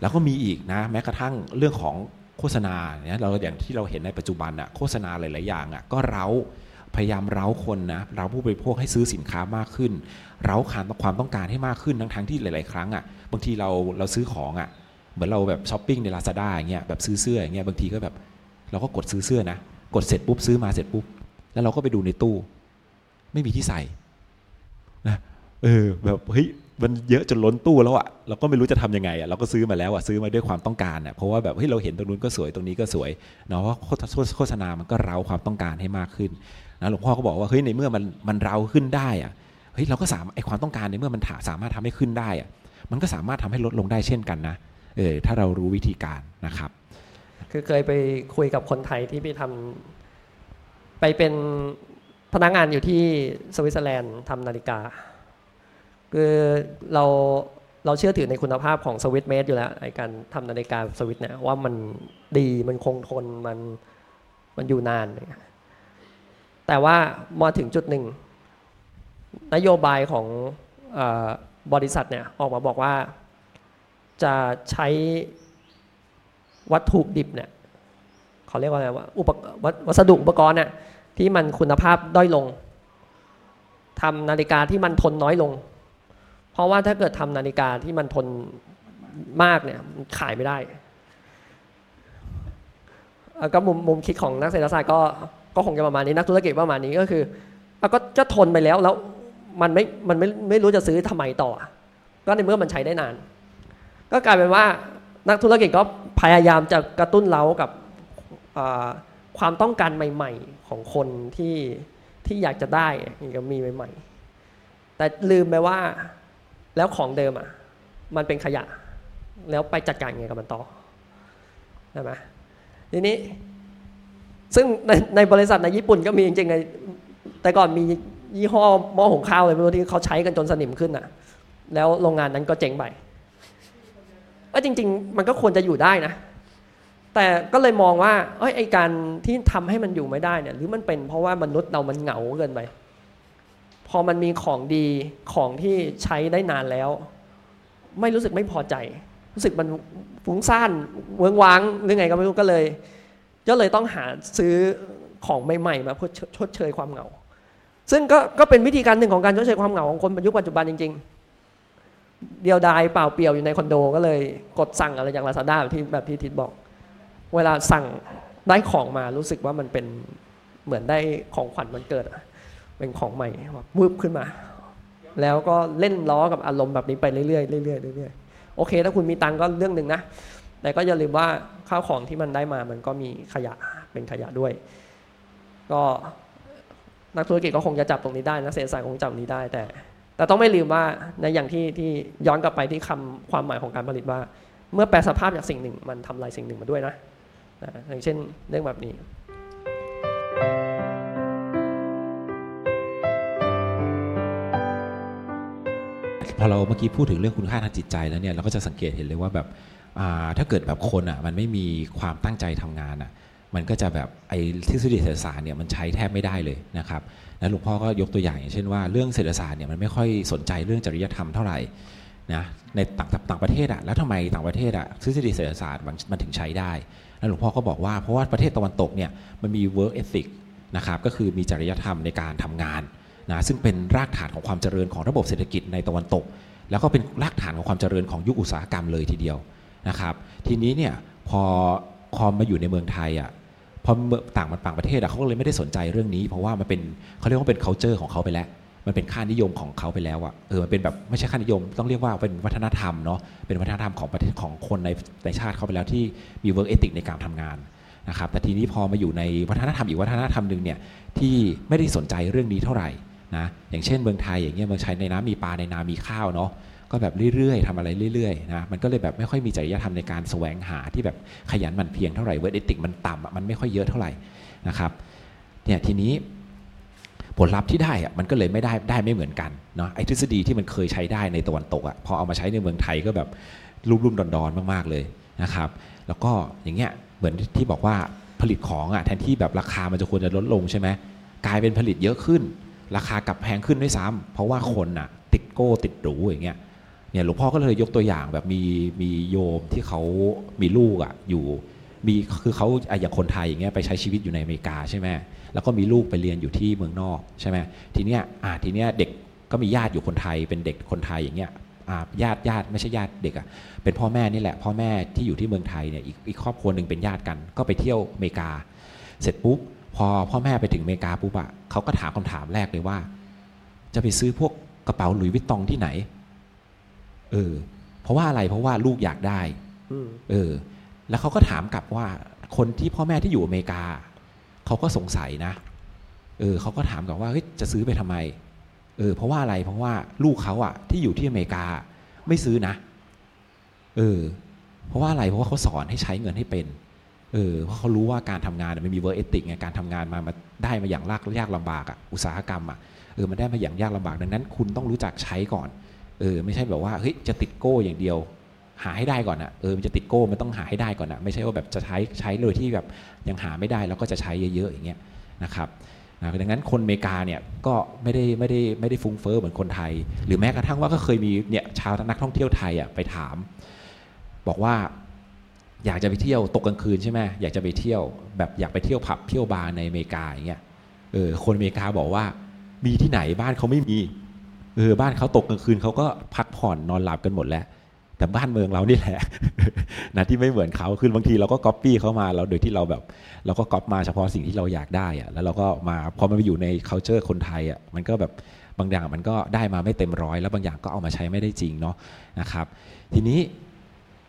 แล้วก็มีอีกนะแม้กระทั่งเรื่องของโฆษณาเนี่ยเราอย่างที่เราเห็นในปัจจุบันอะโฆษณาหลายๆอย่างอะก็เร้า พยายามเร้าคนนะเราผู้บริโภคให้ซื้อสินค้ามากขึ้น เร้าขานความต้องการให้มากขึ้นทั้งทั้งที่หลาย ๆ ครั้งอะบางทีเราเราซื้อของอะเหมือนเราแบบช้อปปิ้งในลาซาด้าอย่างเงี้ยแบบซื้อเสื้ออย่างเงี้ยบางทีก็แบบเราก็กดซื้อเสื้อนะกดเสร็จปุ๊บซื้อมาเสร็จปุ๊บแล้วเราก็ไปดูในตู้ ไม่มีที่ใส่นะเออแบบเฮ้ยมันเยอะจนล้นตู้แล้วอะเราก็ไม่รู้จะทํำยังไงอะเราก็ซื้อมาแล้วอะซื้อมาด้วยความต้องการอะเพราะว่าแบบเฮ้ยเราเห็นตรงนู้นก็สวยตรงนี้ก็สวยเนาะว่าโฆษณามันก็เร้าความต้องการให้มากขึ้น นะหลวงพ่อก็บอกว่าเฮ้ยในเมื่อมันมันเราขึ้นได้อะเฮ้ยเราก็สามารถไอความต้องการในเมื่อมันสามารถทำให้ขึ้นได้อะมันก็สามารถทำให้ลดลงได้เช่นกันนะเออถ้าเรารู้วิธีการนะครับ คือเคยไปคุยกับคนไทยที่ไปทำไปเป็นพนักงานอยู่ที่สวิตเซอร์แลนด์ทำนาฬิกา คือเราเราเชื่อถือในคุณภาพของสวิตเมดอยู่แล้วในการทำนาฬิกาสวิตเนี่ยว่ามันดีมันคงทนมันมันอยู่นาน แต่ว่ามาถึงจุดหนึ่ง นโยบายของบริษัทเนี่ยออกมาบอกว่าจะใช้วัตถุดิบเนี่ยเขาเรียกว่าอะไงว่าอุปวัสดุอุปกรณ์เนี่ยที่มันคุณภาพด้อยลงทำนาฬิกาที่มันทนน้อยลง เพราะว่าถ้าเกิดทำนาฬิกาที่มันทนมากเนี่ยขายไม่ได้ ก็มุมมุมคิดของนักเศรษฐศาสตร์ก็ ก็คงจะประมาณนี้นักธุรกิจประมาณนี้ก็คือก็จะทนไปแล้วแล้วมันไม่มันไม่ไม่รู้จะซื้อทำไมต่อ ก็ในเมื่อมันใช้ได้นาน ก็กลายเป็นว่านักธุรกิจก็พยายามจะกระตุ้นเรากับความต้องการใหม่ ๆของคนที่ที่อยากจะได้ก็มีใหม่ ๆ แต่ลืมไปว่าแล้วของเดิมอะมันเป็นขยะ แล้วไปจัดการไงกับมันต่อใช่ไหมทีนี้ ซึ่งในในบริษัทในญี่ปุ่นก็มีจริงๆในแต่ก่อนมียี่ห้อหม้อหุงข้าวเลยไม่รู้ที่เขาใช้กันจนสนิมขึ้นอะ แล้วโรงงานนั้นก็เจ๊งไปก็จริง ๆ มันก็ควรจะอยู่ได้นะ แต่ก็เลยมองว่าเอ้ยไอการที่ทำให้มันอยู่ไม่ได้เนี่ย หรือมันเป็นเพราะว่ามนุษย์เรามันเหงาเกินไปพอมันมีของดีของที่ใช้ได้นานแล้ว ไม่รู้สึกไม่พอใจ รู้สึกมันฟุ้งซ่านเวิงว้างหรือไงก็ไม่รู้ก็เลย ก็เลยต้องหาซื้อของใหม่ๆ มาเพื่อชดเชยความเหงา ซึ่งก็ก็เป็นวิธีการหนึ่งของการชดเชยความเหงาของคนยุคปัจจุบันจริง ๆ เดียวดายเปล่าเปลี่ยวอยู่ในคอนโด ก็เลยกดสั่งอะไรอย่างลาซาด้าแบบที่แบบที่ทิดบอก เวลาสั่งได้ของมารู้สึกว่ามันเป็นเหมือนได้ของขวัญมันเกิดเป็นของใหม่แบบวืบขึ้นมา แล้วก็เล่นล้อกับอารมณ์แบบนี้ไปเรื่อยๆเรื่อยๆเรื่อยๆโอเค ถ้าคุณมีตังก็เรื่องหนึ่งนะ แต่ก็อย่าลืมว่าข้าวของที่มันได้มามันก็มีขยะเป็นขยะด้วย ก็นักธุรกิจก็คงจะจับตรงนี้ได้นักเศรษฐศาสตร์คงจับตรงนี้ได้แต่ แต่ต้องไม่ลืมว่าในอย่างที่ที่ย้อนกลับไปที่คำความหมายของการผลิตว่า เมื่อแปลสภาพจากสิ่งหนึ่ง มันทำลายสิ่งหนึ่งมาด้วยนะนะอย่างเช่นเรื่องแบบนี้พอเราเมื่อกี้พูดถึงเรื่องคุณค่าทางจิตใจแล้วเนี่ยเราก็จะสังเกตเห็นเลยว่าแบบ ถ้าเกิดแบบคนอะมันไม่มีความตั้งใจทำงานอะมันก็จะแบบไอ้ทฤษฎีเศรษฐศาสตร์เนี่ยมันใช้แทบไม่ได้เลยนะครับแล้วหลวงพ่อก็ยกตัวอย่างอย่างเช่นว่าเรื่องเศรษฐศาสตร์เนี่ยมันไม่ค่อยสนใจเรื่องจริยธรรมเท่าไหร่นะในต่างต่างประเทศอะแล้วทำไมต่างประเทศอะทฤษฎีเศรษฐศาสตร์มันมันถึงใช้ได้ แล้วหลวงพ่อก็บอกว่าเพราะว่าประเทศตะวันตกเนี่ยมันมี work ethic นะครับก็คือมีจริยธรรมในการทำงานนะซึ่งเป็นรากฐานของความเจริญของระบบเศรษฐกิจในตะวันตก แล้วก็เป็นรากฐานของความเจริญของยุคอุตสาหกรรมเลยทีเดียว นะครับทีนี้เนี่ยพอคอมมาอยู่ในเมืองไทยอะพอต่างต่างประเทศอะเขาก็เลยไม่ได้สนใจเรื่องนี้ เพราะว่ามันเป็นเขาเรียกว่าเป็น culture ของเขาไปแล้ว มันเป็นค่านิยมของเขาไปแล้วอะเออมันเป็นแบบไม่ใช่ค่านิยม ต้องเรียกว่าเป็นวัฒนธรรมเนาะเป็นวัฒนธรรมของประเทศของคนในในชาติเขาไปแล้วที่มี work ethic ในการทำงานนะครับแต่ทีนี้พอมาอยู่ในวัฒนธรรมอีกวัฒนธรรมหนึ่งเนี่ยที่ไม่ได้สนใจเรื่องนี้เท่าไหร่นะอย่างเช่นเมืองไทยอย่างเงี้ยเมืองไทยในน้ำมีปลาในนามีข้าวเนาะ ก็แบบเรื่อยๆทำอะไรเรื่อยๆนะมันก็เลยแบบไม่ค่อยมีจริยธรรมในการแสวงหาที่แบบขยันหมั่นเพียรเท่าไหร่ work ethic มันต่ำมันไม่ค่อยเยอะเท่าไหร่นะครับเนี่ยทีนี้ผลลัพธ์ที่ได้อะมันก็เลยไม่ได้ได้ไม่เหมือนกันเนาะไอ้ทฤษฎีที่มันเคยใช้ได้ในตะวันตกอะพอเอามาใช้ในเมืองไทยก็แบบลุ่มๆดอนๆมากๆเลยนะครับ แล้วก็อย่างเงี้ยเหมือนที่บอกว่าผลิตของอะแทนที่แบบราคามันจะควรจะลดลงใช่ไหมกลายเป็นผลิตเยอะขึ้น ราคากลับแพงขึ้นด้วยซ้ำเพราะว่าคนอะติดโก้ติดหรูอย่างเงี้ย เนี่ยหลวงพ่อก็เลยยกตัวอย่างแบบมีมีโยมที่เขามีลูกอะอยู่มีคือเขาอย่างคนไทยอย่างเงี้ยไปใช้ชีวิตอยู่ในอเมริกาใช่ไหมแล้วก็มีลูกไปเรียนอยู่ที่เมืองนอกใช่ไหมทีเนี้ยอ่าทีเนี้ยเด็กก็มีญาติอยู่คนไทยเป็นเด็กคนไทยอย่างเงี้ยญาติญาติไม่ใช่ญาติเด็กอะเป็นพ่อแม่นี่แหละ พ่อแม่ที่อยู่ที่เมืองไทยเนี่ยอีกอีกครอบครัวหนึ่งเป็นญาติกัน ก็ไปเที่ยวอเมริกา เสร็จปุ๊บพอพ่อแม่ไปถึงอเมริกาปุ๊บอะเขาก็ถามคำถามแรกเลยว่า จะไปซื้อพวกกระเป๋าหลุยส์วิตตองที่ไหน เออ เพราะว่าอะไรเพราะว่าลูกอยากได้เออ แล้วเขาก็ถามกลับว่า คนที่พ่อแม่ที่อยู่อเมริกาเขาก็สงสัยนะ เออเขาก็ถามกลับว่าเฮ้ยจะซื้อไปทำไม เออ เพราะว่าอะไรเพราะว่าลูกเขาอะที่อยู่ที่อเมริกาไม่ซื้อนะ เออ เพราะว่าอะไรเพราะว่าเขาสอนให้ใช้เงินให้เป็นเออเพราะเขารู้ว่าการทำงานมันมีเวอร์เอติกไงการทำงานมามาได้มาอย่างยากยากลำบากอะอุตสาหกรรมอะเออมันได้มาอย่างยากลำบากดังนั้น คุณต้องรู้จักใช้ก่อน เออไม่ใช่แบบว่าเฮ้ยจะติดโก้อย่างเดียว หาให้ได้ก่อนอะเออมันจะติดโก้มันต้องหาให้ได้ก่อนอะไม่ใช่ว่าแบบจะใช้ใช้เลยที่แบบยังหาไม่ได้แล้วก็จะใช้เยอะๆอย่างเงี้ยนะครับนะดังนั้นคนอเมริกาเนี่ยก็ไม่ได้ไม่ได้ไม่ได้ฟุ้งเฟ้อเหมือนคนไทย หรือแม้กระทั่งว่าก็เคยมีเนี่ยชาวนักท่องเที่ยวไทยอะไปถาม บอกว่าอยากจะไปเที่ยวตกกลางคืนใช่ไหมอยากจะไปเที่ยวแบบอยากไปเที่ยวผับเที่ยวบาร์ในอเมริกาอย่างเงี้ยเออคนอเมริกาบอกว่ามีที่ไหนบ้านเขาไม่มี เออบ้านเขาตกกลางคืนเขาก็พักผ่อนนอนหลับกันหมดแล้ว แต่บ้านเมืองเรานี่แหละนะที่ไม่เหมือนเขาคือบางทีเราก็ก๊อปปี้เขามาเราโดยที่เราแบบ เราก็ก๊อปมาเฉพาะสิ่งที่เราอยากได้อะแล้วเราก็มาพอมันไปอยู่ใน c u เจอร์คนไทยอะมันก็แบบบางอย่างมันก็ได้มาไม่เต็มร้อย แล้วบางอย่างก็เอามาใช้ไม่ได้จริงเนาะนะครับ ทีนี้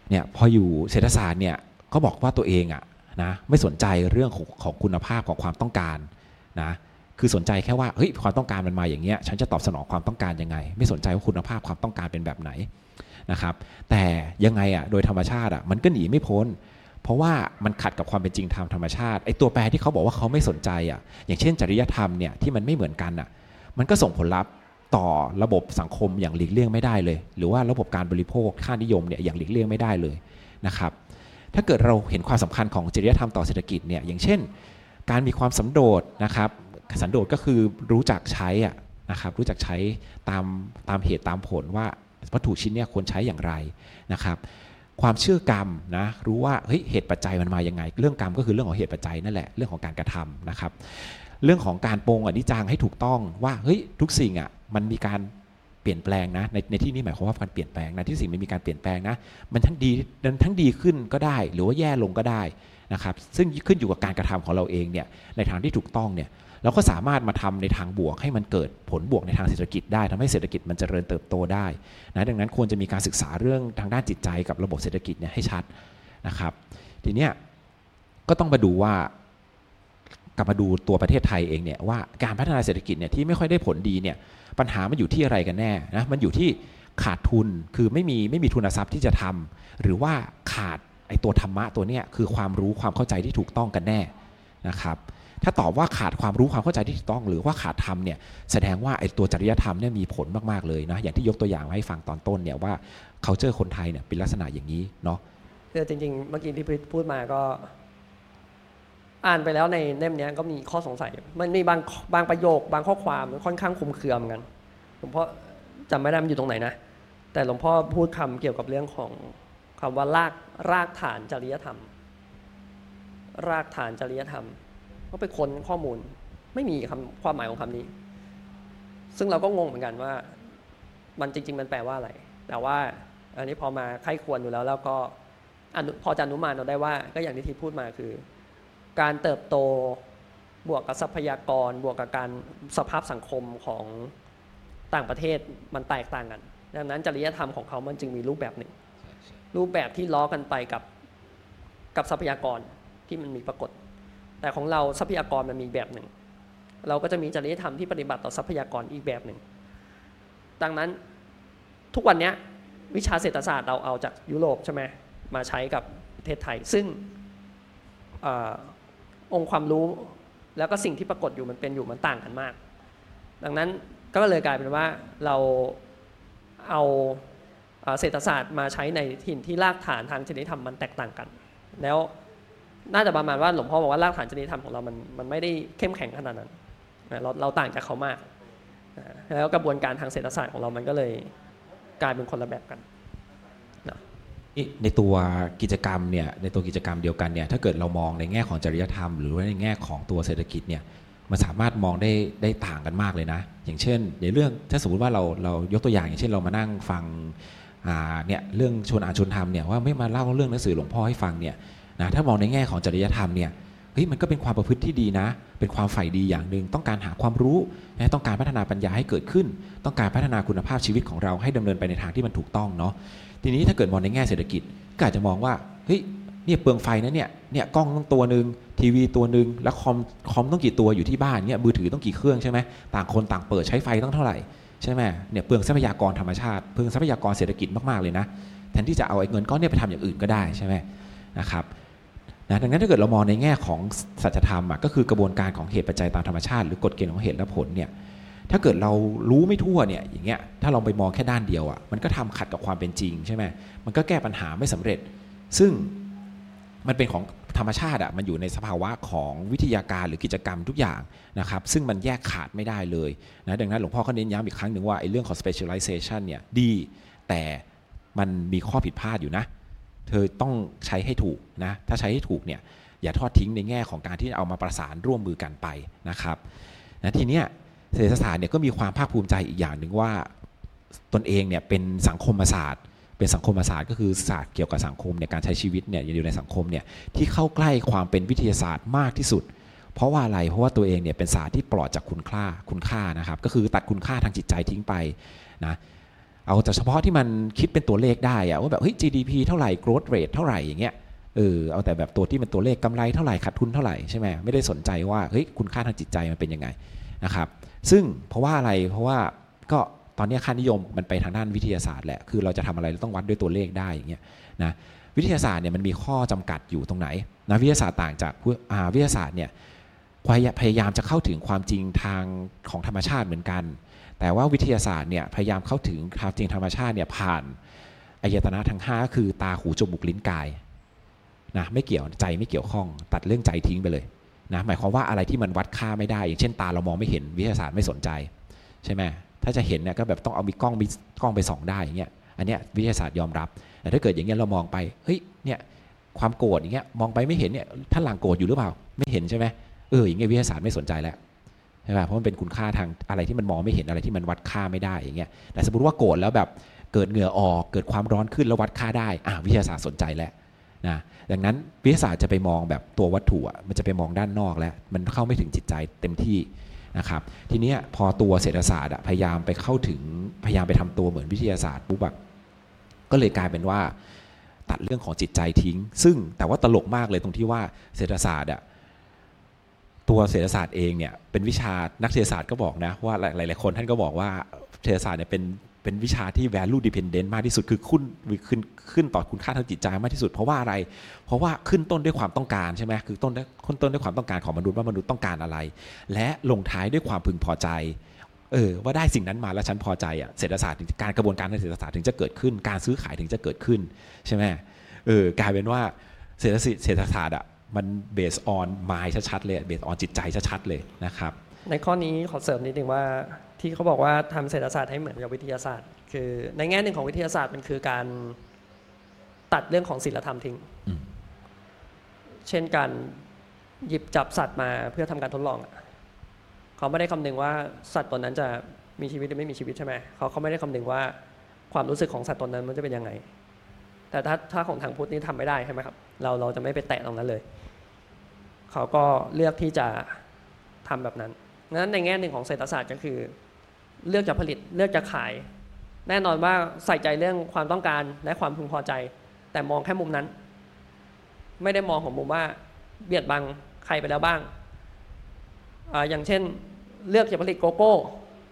เนี่ยพออยู่เศรษฐศาสตร์เนี่ยก็บอกว่าตัวเองอะนะไม่สนใจเรื่องของของคุณภาพของความต้องการนะ คือสนใจแค่ว่าเฮ้ยความต้องการมันมาอย่างเงี้ยฉันจะตอบสนองความต้องการยังไง ไม่สนใจว่าคุณภาพความต้องการเป็นแบบไหนนะครับแต่ยังไงอะโดยธรรมชาติอะมันก็หนีไม่พ้น เพราะว่ามันขัดกับความเป็นจริงทางธรรมชาติไอ้ตัวแปรที่เขาบอกว่าเขาไม่สนใจอะอย่างเช่น จริยธรรมเนี่ยที่มันไม่เหมือนกันอะมันก็ส่งผลลัพธ์ต่อระบบสังคมอย่างหลีกเลี่ยงไม่ได้เลย หรือว่าระบบการบริโภคค่านิยมเนี่ยอย่างหลีกเลี่ยงไม่ได้เลยนะครับถ้าเกิดเราเห็นความสำคัญของจริยธรรมต่อเศรษฐกิจเนี่ยอย่างเช่น การมีความสันโดษนะครับ สันโดษก็คือรู้จักใช้อะนะครับรู้จักใช้ตามตามเหตุตามผลว่าวัตถุชิ้นเนี้ควรใช้อย่างไรนะครับ ความเชื่อกรรมนะรู้ว่าเฮ้ยเหตุปัจจัยมันมายังไง เรื่องกรรมก็คือเรื่องของเหตุปัจจัยนั่นแหละเรื่องของการกระทำนะครับ เรื่องของการปรงอนิจจังให้ถูกต้องว่าเฮ้ยทุกสิ่งอะมันมีการเปลี่ยนแปลงนะในในที่นี้หมายความว่าการเปลี่ยนแปลงนะที่สิ่งมันมีการเปลี่ยนแปลงนะมันทั้งดีมันทั้งดีขึ้นก็ได้ หรือว่าแย่ลงก็ได้นะครับ ซึ่งขึ้นอยู่กับการกระทำของเราเองเนี่ยในทางที่ถูกต้องเนี่ย เราก็สามารถมาทำในทางบวก ให้มันเกิดผลบวกในทางเศรษฐกิจได้ทำให้เศรษฐกิจมันจเจริญเติบโตได้นะดังนั้นควรจะมีการศึกษาเรื่องทางด้านจิตใจกับระบบเศรษฐกิจเนี่ยให้ชัดนะครับ ทีเนี้ยก็ต้องมาดูว่ากลับมาดูตัวประเทศไทยเองเนี่ยว่าการพัฒนาเศรษฐกิจเนี่ยที่ไม่ค่อยได้ผลดีเนี่ยปัญหามันอยู่ที่อะไรกันแน่นะมันอยู่ที่ขาดทุนคือไม่มีไม่มีทุนทรัพย์ที่จะทำหรือว่าขาดไอตัวธรรมะตัวเนี้ยคือความรู้ความเข้าใจที่ถูกต้องกันแน่นะครับ ถ้าตอบว่าขาดความรู้ความเข้าใจที่ถูกต้อง หรือว่าขาดธรรมเนี่ยแสดงว่าไอ้ตัวจริยธรรมเนี่ยมีผลมาก ๆ เลยนะอย่างที่ยกตัวอย่างให้ฟังตอนต้นเนี่ยว่าเขาเจอคนไทยเนี่ยเป็นลักษณะอย่างนี้เนาะคือจริง ๆ เมื่อกี้ที่พูดมาก็ อ่านไปแล้วในเล่มนี้ก็มีข้อสงสัย มันมีบางบางประโยค บางข้อความค่อนข้างคุมเครือเหมือนกันหลวงพ่อจำไม่ได้มันอยู่ตรงไหนนะแต่หลวงพ่อพูดคำเกี่ยวกับเรื่องของคำว่ารากรากฐานจริยธรรม รากฐานจริยธรรม ก็ไปค้นข้อมูลไม่มีคำความหมายของคำนี้ ซึ่งเราก็งงเหมือนกันว่า มันจริง ๆ มันแปลว่าอะไร แต่ว่าอันนี้พอมาไข้ควรอยู่แล้ว แล้วก็พอจะนุมานเราได้ว่า ก็อย่างที่ทีพูดมาคือ การเติบโตบวกกับทรัพยากร บวกกับการสภาพสังคมของต่างประเทศมันแตกต่างกัน ดังนั้นจริยธรรมของเขามันจึงมีรูปแบบหนึ่ง รูปแบบที่ล้อกันไปกับกับทรัพยากรที่มันมีปรากฏ แต่ของเราทรัพยากรมันมีแบบหนึ่ง เราก็จะมีจริยธรรมที่ปฏิบัติต่อทรัพยากรอีกแบบหนึ่ง ดังนั้นทุกวันนี้วิชาเศรษฐศาสตร์เราเอาจากยุโรปใช่ไหมมาใช้กับประเทศไทย ซึ่งอองค์ความรู้แล้วก็สิ่งที่ปรากฏอยู่มันเป็นอยู่มันต่างกันมาก ดังนั้นก็เลยกลายเป็นว่าเราเอาเศรษฐศาสตร์มาใช้ในถิ่นที่รากฐานทางจริยธรรมมันแตกต่างกัน แล้ว น่าจะประมาณว่าหลวงพ่อบอกว่ารากฐานจริยธรรมของเรามันมันไม่ได้เข้มแข็งขนาดนั้นเราเราต่างจากเขามาก แล้วกระบวนการทางเศรษฐศาสตร์ของเรามันก็เลยกลายเป็นคนละแบบกันในตัวกิจกรรมเนี่ยในตัวกิจกรรมเดียวกันเนี่ยถ้าเกิดเรามองในแง่ของจริยธรรม หรือว่าในแง่ของตัวเศรษฐกิจเนี่ยมันสามารถมองได้ได้ต่างกันมากเลยนะ อย่างเช่น ในเรื่องถ้าสมมติว่าเราเรายกตัวอย่างอย่างเช่นเรามานั่งฟังเนี่ยเรื่องชนอ่านชนธรรมเนี่ยว่าไม่มาเล่าเรื่องหนังสือหลวงพ่อให้ฟังเนี่ย นะถ้ามองในแง่ของจริยธรรมเนี่ยเฮ้ยมันก็เป็นความประพฤติที่ดีนะ เป็นความใฝ่ดีอย่างหนึ่งต้องการหาความรู้นะต้องการพัฒนาปัญญาให้เกิดขึ้น ต้องการพัฒนาคุณภาพชีวิตของเราให้ดำเนินไปในทางที่มันถูกต้องเนาะทีนี้ถ้าเกิดมองในแง่เศรษฐกิจก็อาจจะมองว่าเฮ้ยเนี่ยเปลืองไฟนะเนี่ยเนี่ยกล้องต้องตัวหนึ่งทีวีตัวหนึ่งแล้วคอมคอมต้องกี่ตัวอยู่ที่บ้านเนี่ยมือถือต้องกี่เครื่องใช่ไหมต่างคนต่างเปิดใช้ไฟต้องเท่าไหร่ใช่ไหมเนี่ยเปลืองทรัพยากรธรรมชาติเปลืองทรัพยากรเศรษฐกิจมากๆเลยนะแทนที่จะเอาไอ้เงินก้อนนี้ไปทำอย่างอื่นก็ได้ใช่ไหมนะครับ นะดังนั้นถ้าเกิดเรามองในแง่ของสัจธรรมก็คือกระบวนการของเหตุปัจจัยตามธรรมชาติหรือกฎเกณฑ์ของเหตุและผลเนี่ยถ้าเกิดเรารู้ไม่ทั่วเนี่ยอย่างเงี้ยถ้าเราไปมองแค่ด้านเดียวอะมันก็ทำขัดกับความเป็นจริงใช่ไหมมันก็แก้ปัญหาไม่สำเร็จ ซึ่งมันเป็นของธรรมชาติอะมันอยู่ในสภาวะของวิทยาการหรือกิจกรรมทุกอย่างนะครับซึ่งมันแยกขาดไม่ได้เลยนะดังนั้นหลวงพ่อก็เน้นย้ำอีกครั้งหนึ่งว่าไอ้เรื่องของ specialization เนี่ยดี แต่มันมีข้อผิดพลาดอยู่นะ เธอต้องใช้ให้ถูกนะถ้าใช้ให้ถูกเนี่ยอย่าทอดทิ้งในแง่ของการที่เอามาประสานร่วมมือกันไปนะครับนะทีเนี้ยเศรษฐศาสตร์เนี่ยก็มีความภาคภูมิใจอีกอย่างหนึ่งว่าตนเองเนี่ยเป็นสังคมศาสตร์ เป็นสังคมศาสตร์ก็คือศาสตร์เกี่ยวกับสังคมเนี่ยการใช้ชีวิตเนี่ยอยู่ในสังคมเนี่ยที่เข้าใกล้ความเป็นวิทยาศาสตร์มากที่สุด เพราะว่าอะไรเพราะว่าตัวเองเนี่ยเป็นศาสตร์ที่ปลอดจากคุณค่าคุณค่านะครับก็คือตัดคุณค่าทางจิตใจทิ้งไปนะ เอาแต่เฉพาะที่มันคิดเป็นตัวเลขได้อะว่าแบบเฮ้ย GDP เท่าไหร่ growth rate เท่าไหร่อย่างเงี้ยเออเอาแต่แบบตัวที่เป็นตัวเลขกำไรเท่าไหร่ขาดทุนเท่าไหร่ใช่ไหมไม่ได้สนใจว่าเฮ้ยคุณค่าทางจิตใจมันเป็นยังไงนะครับ ซึ่งเพราะว่าอะไรเพราะว่าก็ตอนนี้ค่านิยมมันไปทางด้านวิทยาศาสตร์แหละคือเราจะทำอะไรเราต้องวัดด้วยตัวเลขได้อย่างเงี้ยนะวิทยาศาสตร์เนี่ยมันมีข้อจำกัดอยู่ตรงไหนนะวิทยาศาสตร์ต่างจากวิทยาศาสตร์เนี่ยพยายามจะเข้าถึงความจริงทางของธรรมชาติเหมือนกัน แต่ว่าวิทยาศาสตร์เนี่ยพยายามเข้าถึงความจริงธรรมชาติเนี่ยผ่านอายตนะทั้ง5ก็คือตาหูจมูกลิ้นกายนะไม่เกี่ยวใจไม่เกี่ยวข้อง ตัดเรื่องใจทิ้งไปเลยนะหมายความว่าอะไรที่มันวัดค่าไม่ได้ อย่างเช่นตาเรามองไม่เห็นวิทยาศาสตร์ไม่สนใจใช่ไหมถ้าจะเห็นเนี่ยก็แบบต้องเอามีกล้องมีกล้องไปส่องได้อย่างเงี้ยอันเนี้ยวิทยาศาสตร์ยอมรับแต่ถ้าเกิดอย่างเงี้ยเรามองไปเฮ้ยเนี่ยความโกรธอย่างเงี้ยมองไปไม่เห็นเนี่ยท่านหลังโกรธอยู่หรือเปล่าไม่เห็นใช่ไหมเอออย่างเงี้ยวิทยาศาสตร์ไม่สนใจแล้ว ใช่ป่ะเพราะมันเป็นคุณค่าทางอะไรที่มันมองไม่เห็นอะไรที่มันวัดค่าไม่ได้อย่างเงี้ยแต่สมมติว่าโกรธแล้วแบบเกิดเหงื่อออก เกิดความร้อนขึ้นแล้ววัดค่าได้อ่าวิทยาศาสตร์สนใจแล้วนะดังนั้นวิทยาศาสตร์จะไปมองแบบตัววัตถุมันจะไปมองด้านนอกแล้ว มันเข้าไม่ถึงจิตใจเต็มที่นะครับทีนี้พอตัวเศรษฐศาสตร์พยายามไปเข้าถึงพยายามไปทำตัวเหมือนวิทยาศาสตร์ปุ๊บก็เลยกลายเป็นว่าตัดเรื่องของจิตใจทิ้ง ซึ่งแต่ว่าตลกมากเลยตรงที่ว่าเศรษฐศาสตร์อะ ตัวเศรษฐศาสตร์เองเนี่ยเป็นวิชานักเศรษฐศาสตร์ก็บอกนะว่าหลาย ๆ คนท่านก็บอกว่าเศรษฐศาสตร์เนี่ยเป็นเป็นวิชาที่ value dependent มากที่สุดคือขึ้นขึ้นขึ้นต่อคุณค่าทางจิตใจมากที่สุด เพราะว่าอะไร เพราะว่าขึ้นต้นด้วยความต้องการใช่ไหมคือต้นขึ้นต้นด้วยความต้องการของมนุษย์ว่ามนุษย์ต้องการอะไร และลงท้ายด้วยความพึงพอใจเออว่าได้สิ่งนั้นมาแล้วฉันพอใจอะเศรษฐศาสตร์การกระบวนการทางเศรษฐศาสตร์ถึงจะเกิดขึ้น การซื้อขายถึงจะเกิดขึ้นใช่ไหมเออกลายเป็นว่าเศรษฐเศรษฐศาสตร์อะ มันเบสออนมายชัดๆเลยเบสออนจิตใจชัดๆเลยนะครับ ในข้อนี้ขอเสริมนิดนึงว่าที่เขาบอกว่าทำเศรษฐศาสตร์ให้เหมือนกับวิทยาศาสตร์ คือในแง่หนึ่งของวิทยาศาสตร์มันคือการตัดเรื่องของศีลธรรมทิ้ง เช่นการหยิบจับสัตว์มาเพื่อทำการทดลองเขาไม่ได้คำนึงว่าสัตว์ตนนั้นจะมีชีวิตหรือไม่มีชีวิตใช่ไหมเขาเขาไม่ได้คำนึงว่าความรู้สึกของสัตว์ตนนั้นมันจะเป็นยังไง แต่ถ้าถ้าของทางพุทธนี่ทำไม่ได้ใช่ไหมครับเราเราจะไม่ไปแตะตรงนั้นเลย เขาก็เลือกที่จะทำแบบนั้นนั้นในแง่หนึ่งของเศรษฐศาสตร์ก็คือ เลือกจะผลิตเลือกจะขาย แน่นอนว่าใส่ใจเรื่องความต้องการและความพึงพอใจ แต่มองแค่มุมนั้น ไม่ได้มองของมุมว่าเบียดบังใครไปแล้วบ้างออย่างเช่น เลือกจะผลิตโกโก้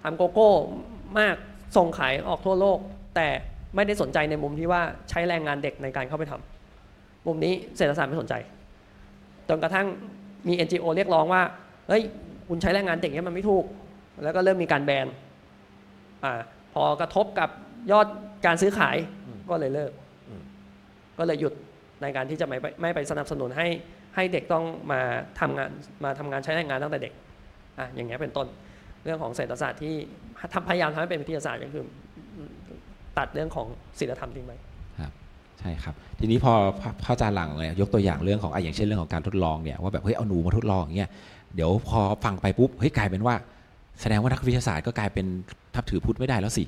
ทำโกโก้มากส่งขายออกทั่วโลก แต่ไม่ได้สนใจในมุมที่ว่าใช้แรงงานเด็กในการเข้าไปทำมุมนี้เศรษฐศาสตร์ไม่สนใจ จนกระทั่งมี NGO เรียกร้องว่า เฮ้ย คุณใช้แรงงานเด็กเนี่ยมันไม่ถูก แล้วก็เริ่มมีการแบนอพอกระทบกับยอดการซื้อขายก็เลยเลิก ก็เลยหยุดในการที่จะไม่ไม่ไปสนับสนุนให้ให้เด็กต้องมาทำงานมาทำงานใช้แรงงานตั้งแต่เด็กอะอย่างเงี้ยเป็นต้นเรื่องของเศรษฐศาสตร์ที่ทำพยายามทำให้เป็นวิทยาศาสตร์ก็คือ ตัดเรื่องของศีลธรรมทิ้งไปครับ ใช่ครับ ทีนี้พอพระอาจารย์หลังเลยยกตัวอย่างเรื่องของออย่างเช่นเรื่องของการทดลองเนี่ยว่าแบบเฮ้ยเอาหนูมาทดลองอย่างเงี้ยเดี๋ยวพอฟังไปปุ๊บเฮ้ยกลายเป็นว่า แสดงว่านักวิทยาศาสตร์ก็กลายเป็นทับถือพุทธไม่ได้แล้วสิ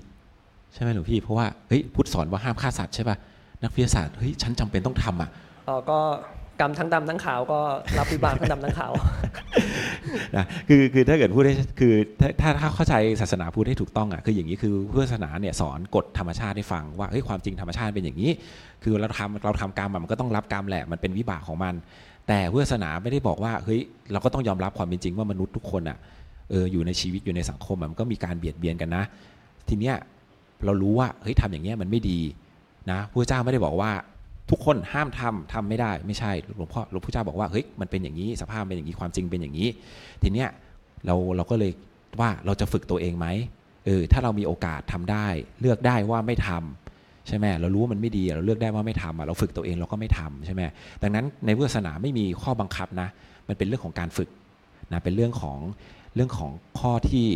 ใช่ไหมหลวงพี่เพราะว่าเฮ้ยพุทธสอนว่าห้ามฆ่าสัตว์ใช่ป่ะนักวิทยาศาสตร์เฮ้ยฉันจำเป็นต้องทำอะอ๋อก็ กรรมทั้งดำทั้งขาวก็รับวิบากทั้งดำทั้งขาวนะคือคือถ้าเกิดพูดได้คือถ้าถ้าเข้าใจศาสนาพุทธให้ถูกต้องอะคืออย่างนี้คือพุทธศาสนาเนี่ยสอนกฎธรรมชาติให้ฟังว่าเฮ้ยความจริงธรรมชาติเป็นอย่างนี้ คือเราทำเราทำกรรมมันก็ต้องรับกรรมแหละมันเป็นวิบากของมัน แต่พุทธศาสนาไม่ได้บอกว่าเฮ้ยเราก็ต้องยอมรับความเป็นจริงว่ามนุษย์ทุกคนอะเอออยู่ในชีวิตอยู่ในสังคมมันก็มีการเบียดเบียนกันนะ ทีเนี้ยเรารู้ว่าเฮ้ยทำอย่างเงี้ยมันไม่ดีนะพระเจ้าไม่ได้บอกว่า ทุกคนห้ามทำทำไม่ได้ไม่ใช่หลวงพ่อหลวงพ่อเจ้าบอกว่าเฮ้ยมันเป็นอย่างนี้สภาพเป็นอย่างนี้ความจริงเป็นอย่างนี้ ทีเนี้ยเราเราก็เลยว่าเราจะฝึกตัวเองไหมเออถ้าเรามีโอกาสทำได้ เลือกได้ว่าไม่ทำใช่ไหมเรารู้ว่ามันไม่ดีเราเลือกได้ว่าไม่ทำเราฝึกตัวเองเราก็ไม่ทำใช่ไหมดังนั้นในพุทธศาสนาไม่มีข้อบังคับนะ มันเป็นเรื่องของการฝึกนะเป็นเรื่องของเรื่องของข้อที่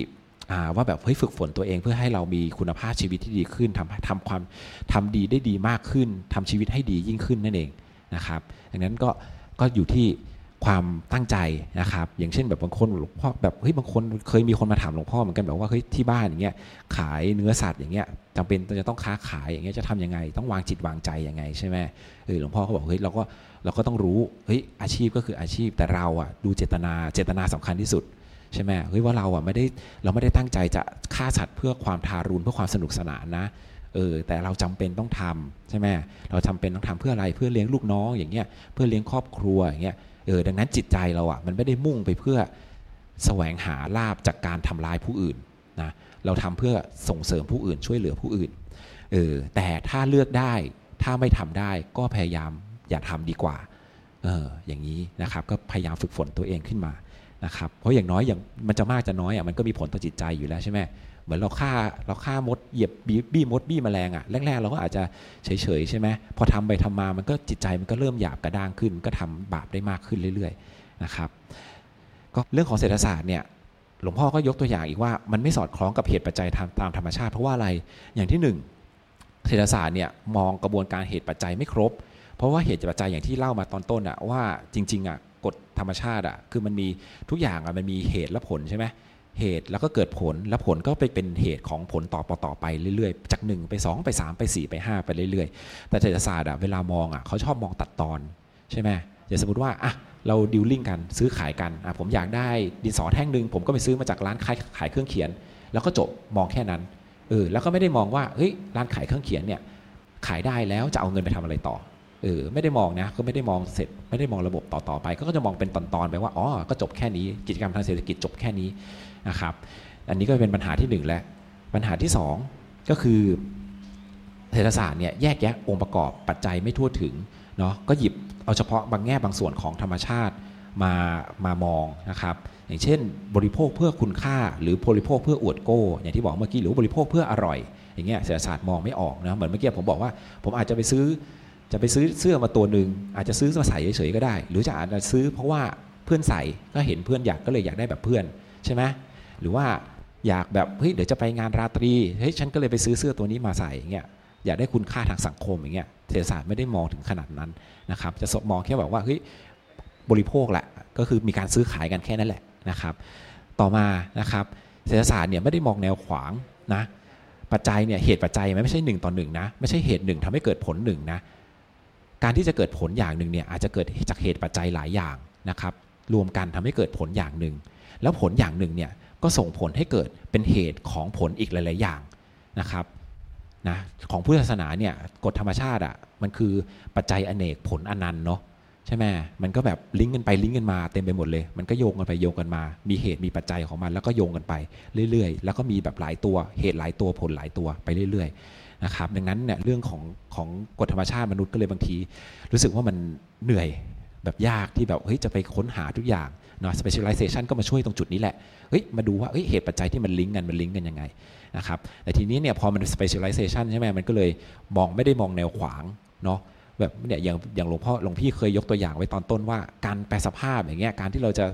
ว่าแบบเฮ้ยฝึกฝนตัวเองเพื่อให้เรามีคุณภาพชีวิตที่ดีขึ้นทำทำความทำดีได้ดีมากขึ้นทำชีวิตให้ดียิ่งขึ้นนั่นเองนะครับดังนั้นก็ก็อยู่ที่ความตั้งใจนะครับ อย่างเช่นแบบบางคนหลวงพ่อแบบเฮ้ยบางคนเคยมีคนมาถามหลวงพ่อเหมือนกันแบบว่าเฮ้ยที่บ้านอย่างเงี้ยขายเนื้อสัตว์อย่างเงี้ยจำเป็นจะต้องค้าขายอย่างเงี้ยจะทํำยังไง ต้องวางจิตวางใจยังไงใช่ไหมเออหลวงพ่อเขาบอกเฮ้ยเราก็เราก็ต้องรู้เฮ้ยอาชีพก็คืออาชีพแต่เราอะดูเจตนาเจตนาสำคัญที่สุด ใช่ไหมเฮ้ยว่าเราอะไม่ได้เราไม่ได้ตั้งใจจะฆ่าสัตว์เพื่อความทารุณเพื่อความสนุกสนานนะเออแต่เราจำเป็นต้องทำใช่ไหมเราจำเป็นต้องทำเพื่ออะไรเพื่อเลี้ยงลูกน้องอย่างเงี้ยเพื่อเลี้ยงครอบครัวอย่างเงี้ยเออดังนั้นจิตใจเราอะมันไม่ได้มุ่งไปเพื่อแสวงหาลาบจากการทำลายผู้อื่นนะเราทำเพื่อส่งเสริมผู้อื่นช่วยเหลือผู้อื่นเออแต่ถ้าเลือกได้ถ้าไม่ทำได้ก็พยายามอย่าทำดีกว่าเอออย่างนี้นะครับก็พยายามฝึกฝนตัวเองขึ้นมา นะครับเพราะอย่างน้อยอย่างมันจะมากจะน้อยอะมันก็มีผลต่อจิตใจอยู่แล้วใช่ไหมเหมือนเราฆ่าเราฆ่ามดเหยียบบี้มดบี้แมลงอะแรกๆเราก็อาจจะเฉยๆใช่ไหมพอทำไปทำมามันก็จิตใจมันก็เริ่มหยาบกระด้างขึ้น ก็ทำบาปได้มากขึ้นเรื่อยๆนะครับก็เรื่องของเศรษฐศาสตร์เนี่ยหลวงพ่อก็ยกตัวอย่างอีกว่ามันไม่สอดคล้องกับเหตุปัจจัยตามธรรมชาติเพราะว่าอะไรอย่างที่หนึ่งเศรษฐศาสตร์เนี่ยมองกระบวนการเหตุปัจจัยไม่ครบ เพราะว่าเหตุปัจจัยอย่างที่เล่ามาตอนต้นอะว่าจริงๆอะ กฎธรรมชาติอะคือมันมีทุกอย่างอะมันมีเหตุและผลใช่ไหมเหตุแล้วก็เกิดผลแล้วผลก็ไปเป็นเหตุของผลต่อต่อไปเรื่อยๆ จาก 1 ไป 2 ไป 3 ไป 4 ไป 5 ไปเรื่อยๆ แต่เศรษฐศาสตร์อะเวลามองอะเขาชอบมองตัดตอนใช่ไหมอย่างสมมติว่าอะเราดิวลิ่งกันซื้อขายกันอะผมอยากได้ดินสอแท่งหนึ่งผมก็ไปซื้อมาจากร้านขายขายเครื่องเขียน แล้วก็จบมองแค่นั้นเออแล้วก็ไม่ได้มองว่าเฮ้ยร้านขายเครื่องเขียนเนี่ยขายได้แล้วจะเอาเงินไปทำอะไรต่อ เออไม่ได้มองนะก็ไม่ได้มองเสร็จ ไม่ได้มองระบบต่อๆไปก็จะมองเป็นตอนๆไปว่าอ๋อก็จบแค่นี้กิจกรรมทางเศรษฐกิจจบแค่นี้นะครับ อันนี้ก็เป็นปัญหาที่หนึ่งแล้วปัญหาที่สองก็คือเศรษฐศาสตร์เนี่ยแยกแยะองค์ประกอบปัจจัยไม่ทั่วถึงเนาะก็หยิบเอาเฉพาะบางแง่บางส่วนของธรรมชาติมามามองนะครับ อย่างเช่น บริโภคเพื่อคุณค่า หรือบริโภคเพื่ออวดโก้ อย่างที่บอกเมื่อกี้หรือบริโภคเพื่ออร่อย อย่างเงี้ยเศรษฐศาสตร์มองไม่ออกนะเหมือนเมื่อกี้ผมบอกว่า ผมอาจจะไปซื้อ จะไปซื้อเสื้อมาตัวหนึ่งอาจจะซื้อมาใส่เฉยๆก็ได้ หรือจะอาจจะซื้อเพราะว่าเพื่อนใส่ก็เห็นเพื่อนอยากก็เลยอยากได้แบบเพื่อนใช่ไหมหรือว่าอยากแบบเฮ้ยเดี๋ยวจะไปงานราตรีเฮ้ยฉันก็เลยไปซื้อเสื้อตัวนี้มาใส่อย่างเงี้ยอยากได้คุณค่าทางสังคมอย่างเงี้ยเศรษฐศาสตร์ไม่ได้มองถึงขนาดนั้นนะครับจะมองแค่แบบว่าเฮ้ยบริโภคแหละก็คือมีการซื้อขายกันแค่นั้นแหละนะครับ ต่อมานะครับเศรษฐศาสตร์เนี่ยไม่ได้มองแนวขวางนะปัจจัยเนี่ยเหตุปัจจัยไม่ใช่หนึ่งต่อหนึ่งนะไม่ใช่เหตุหนึ่งทำให้เกิดผลหนึ่งนะ การที่จะเกิดผลอย่างหนึ่งเนี่ยอาจจะเกิดจากเหตุปัจจัยหลายอย่างนะครับรวมกันทำให้เกิดผลอย่างหนึ่ง แล้วผลอย่างหนึ่งเนี่ยก็ส่งผลให้เกิดเป็นเหตุของผลอีกหลาย ๆ อย่างนะครับนะของพุทธศาสนาเนี่ยกฎธรรมชาติอะ่ะมันคือปัจจัยอเนกผลอนันต์เนาะใช่ไหมมันก็แบบลิงก์กันไปลิงก์กันมาเต็มไปหมดเลย มันก็โยงกันไปโยงกันมา มีเหตุมีปัจจัยของมัน แล้วก็โยงกันไปเรื่อย ๆ แล้วก็มีแบบหลายตัวเหตุหลายตัวผลหลายตัวไปเรื่อย ๆ นะครับดังนั้นเนี่ยเรื่องของของกฎธรรมชาติมนุษย์ก็เลยบางที รู้สึกว่ามันเหนื่อยแบบยากที่แบบเฮ้ยจะไปค้นหาทุกอย่างเนาะ specialization ก็มาช่วยตรงจุดนี้แหละเฮ้ยมาดูว่าเฮ้ยเหตุปัจจัยที่มันลิงก์กันมันลิงก์กันยังไงนะครับแต่ทีนี้เนี่ยพอมัน specialization ใช่ไหมมันก็เลยมองไม่ได้มองแนวขวางเนาะแบบเนี่ยอย่างอย่างหลวงพ่อหลวงพี่เคยยกตัวอย่างไว้ตอนต้นว่าการแปลสภาพอย่างเงี้ยการที่เราจะ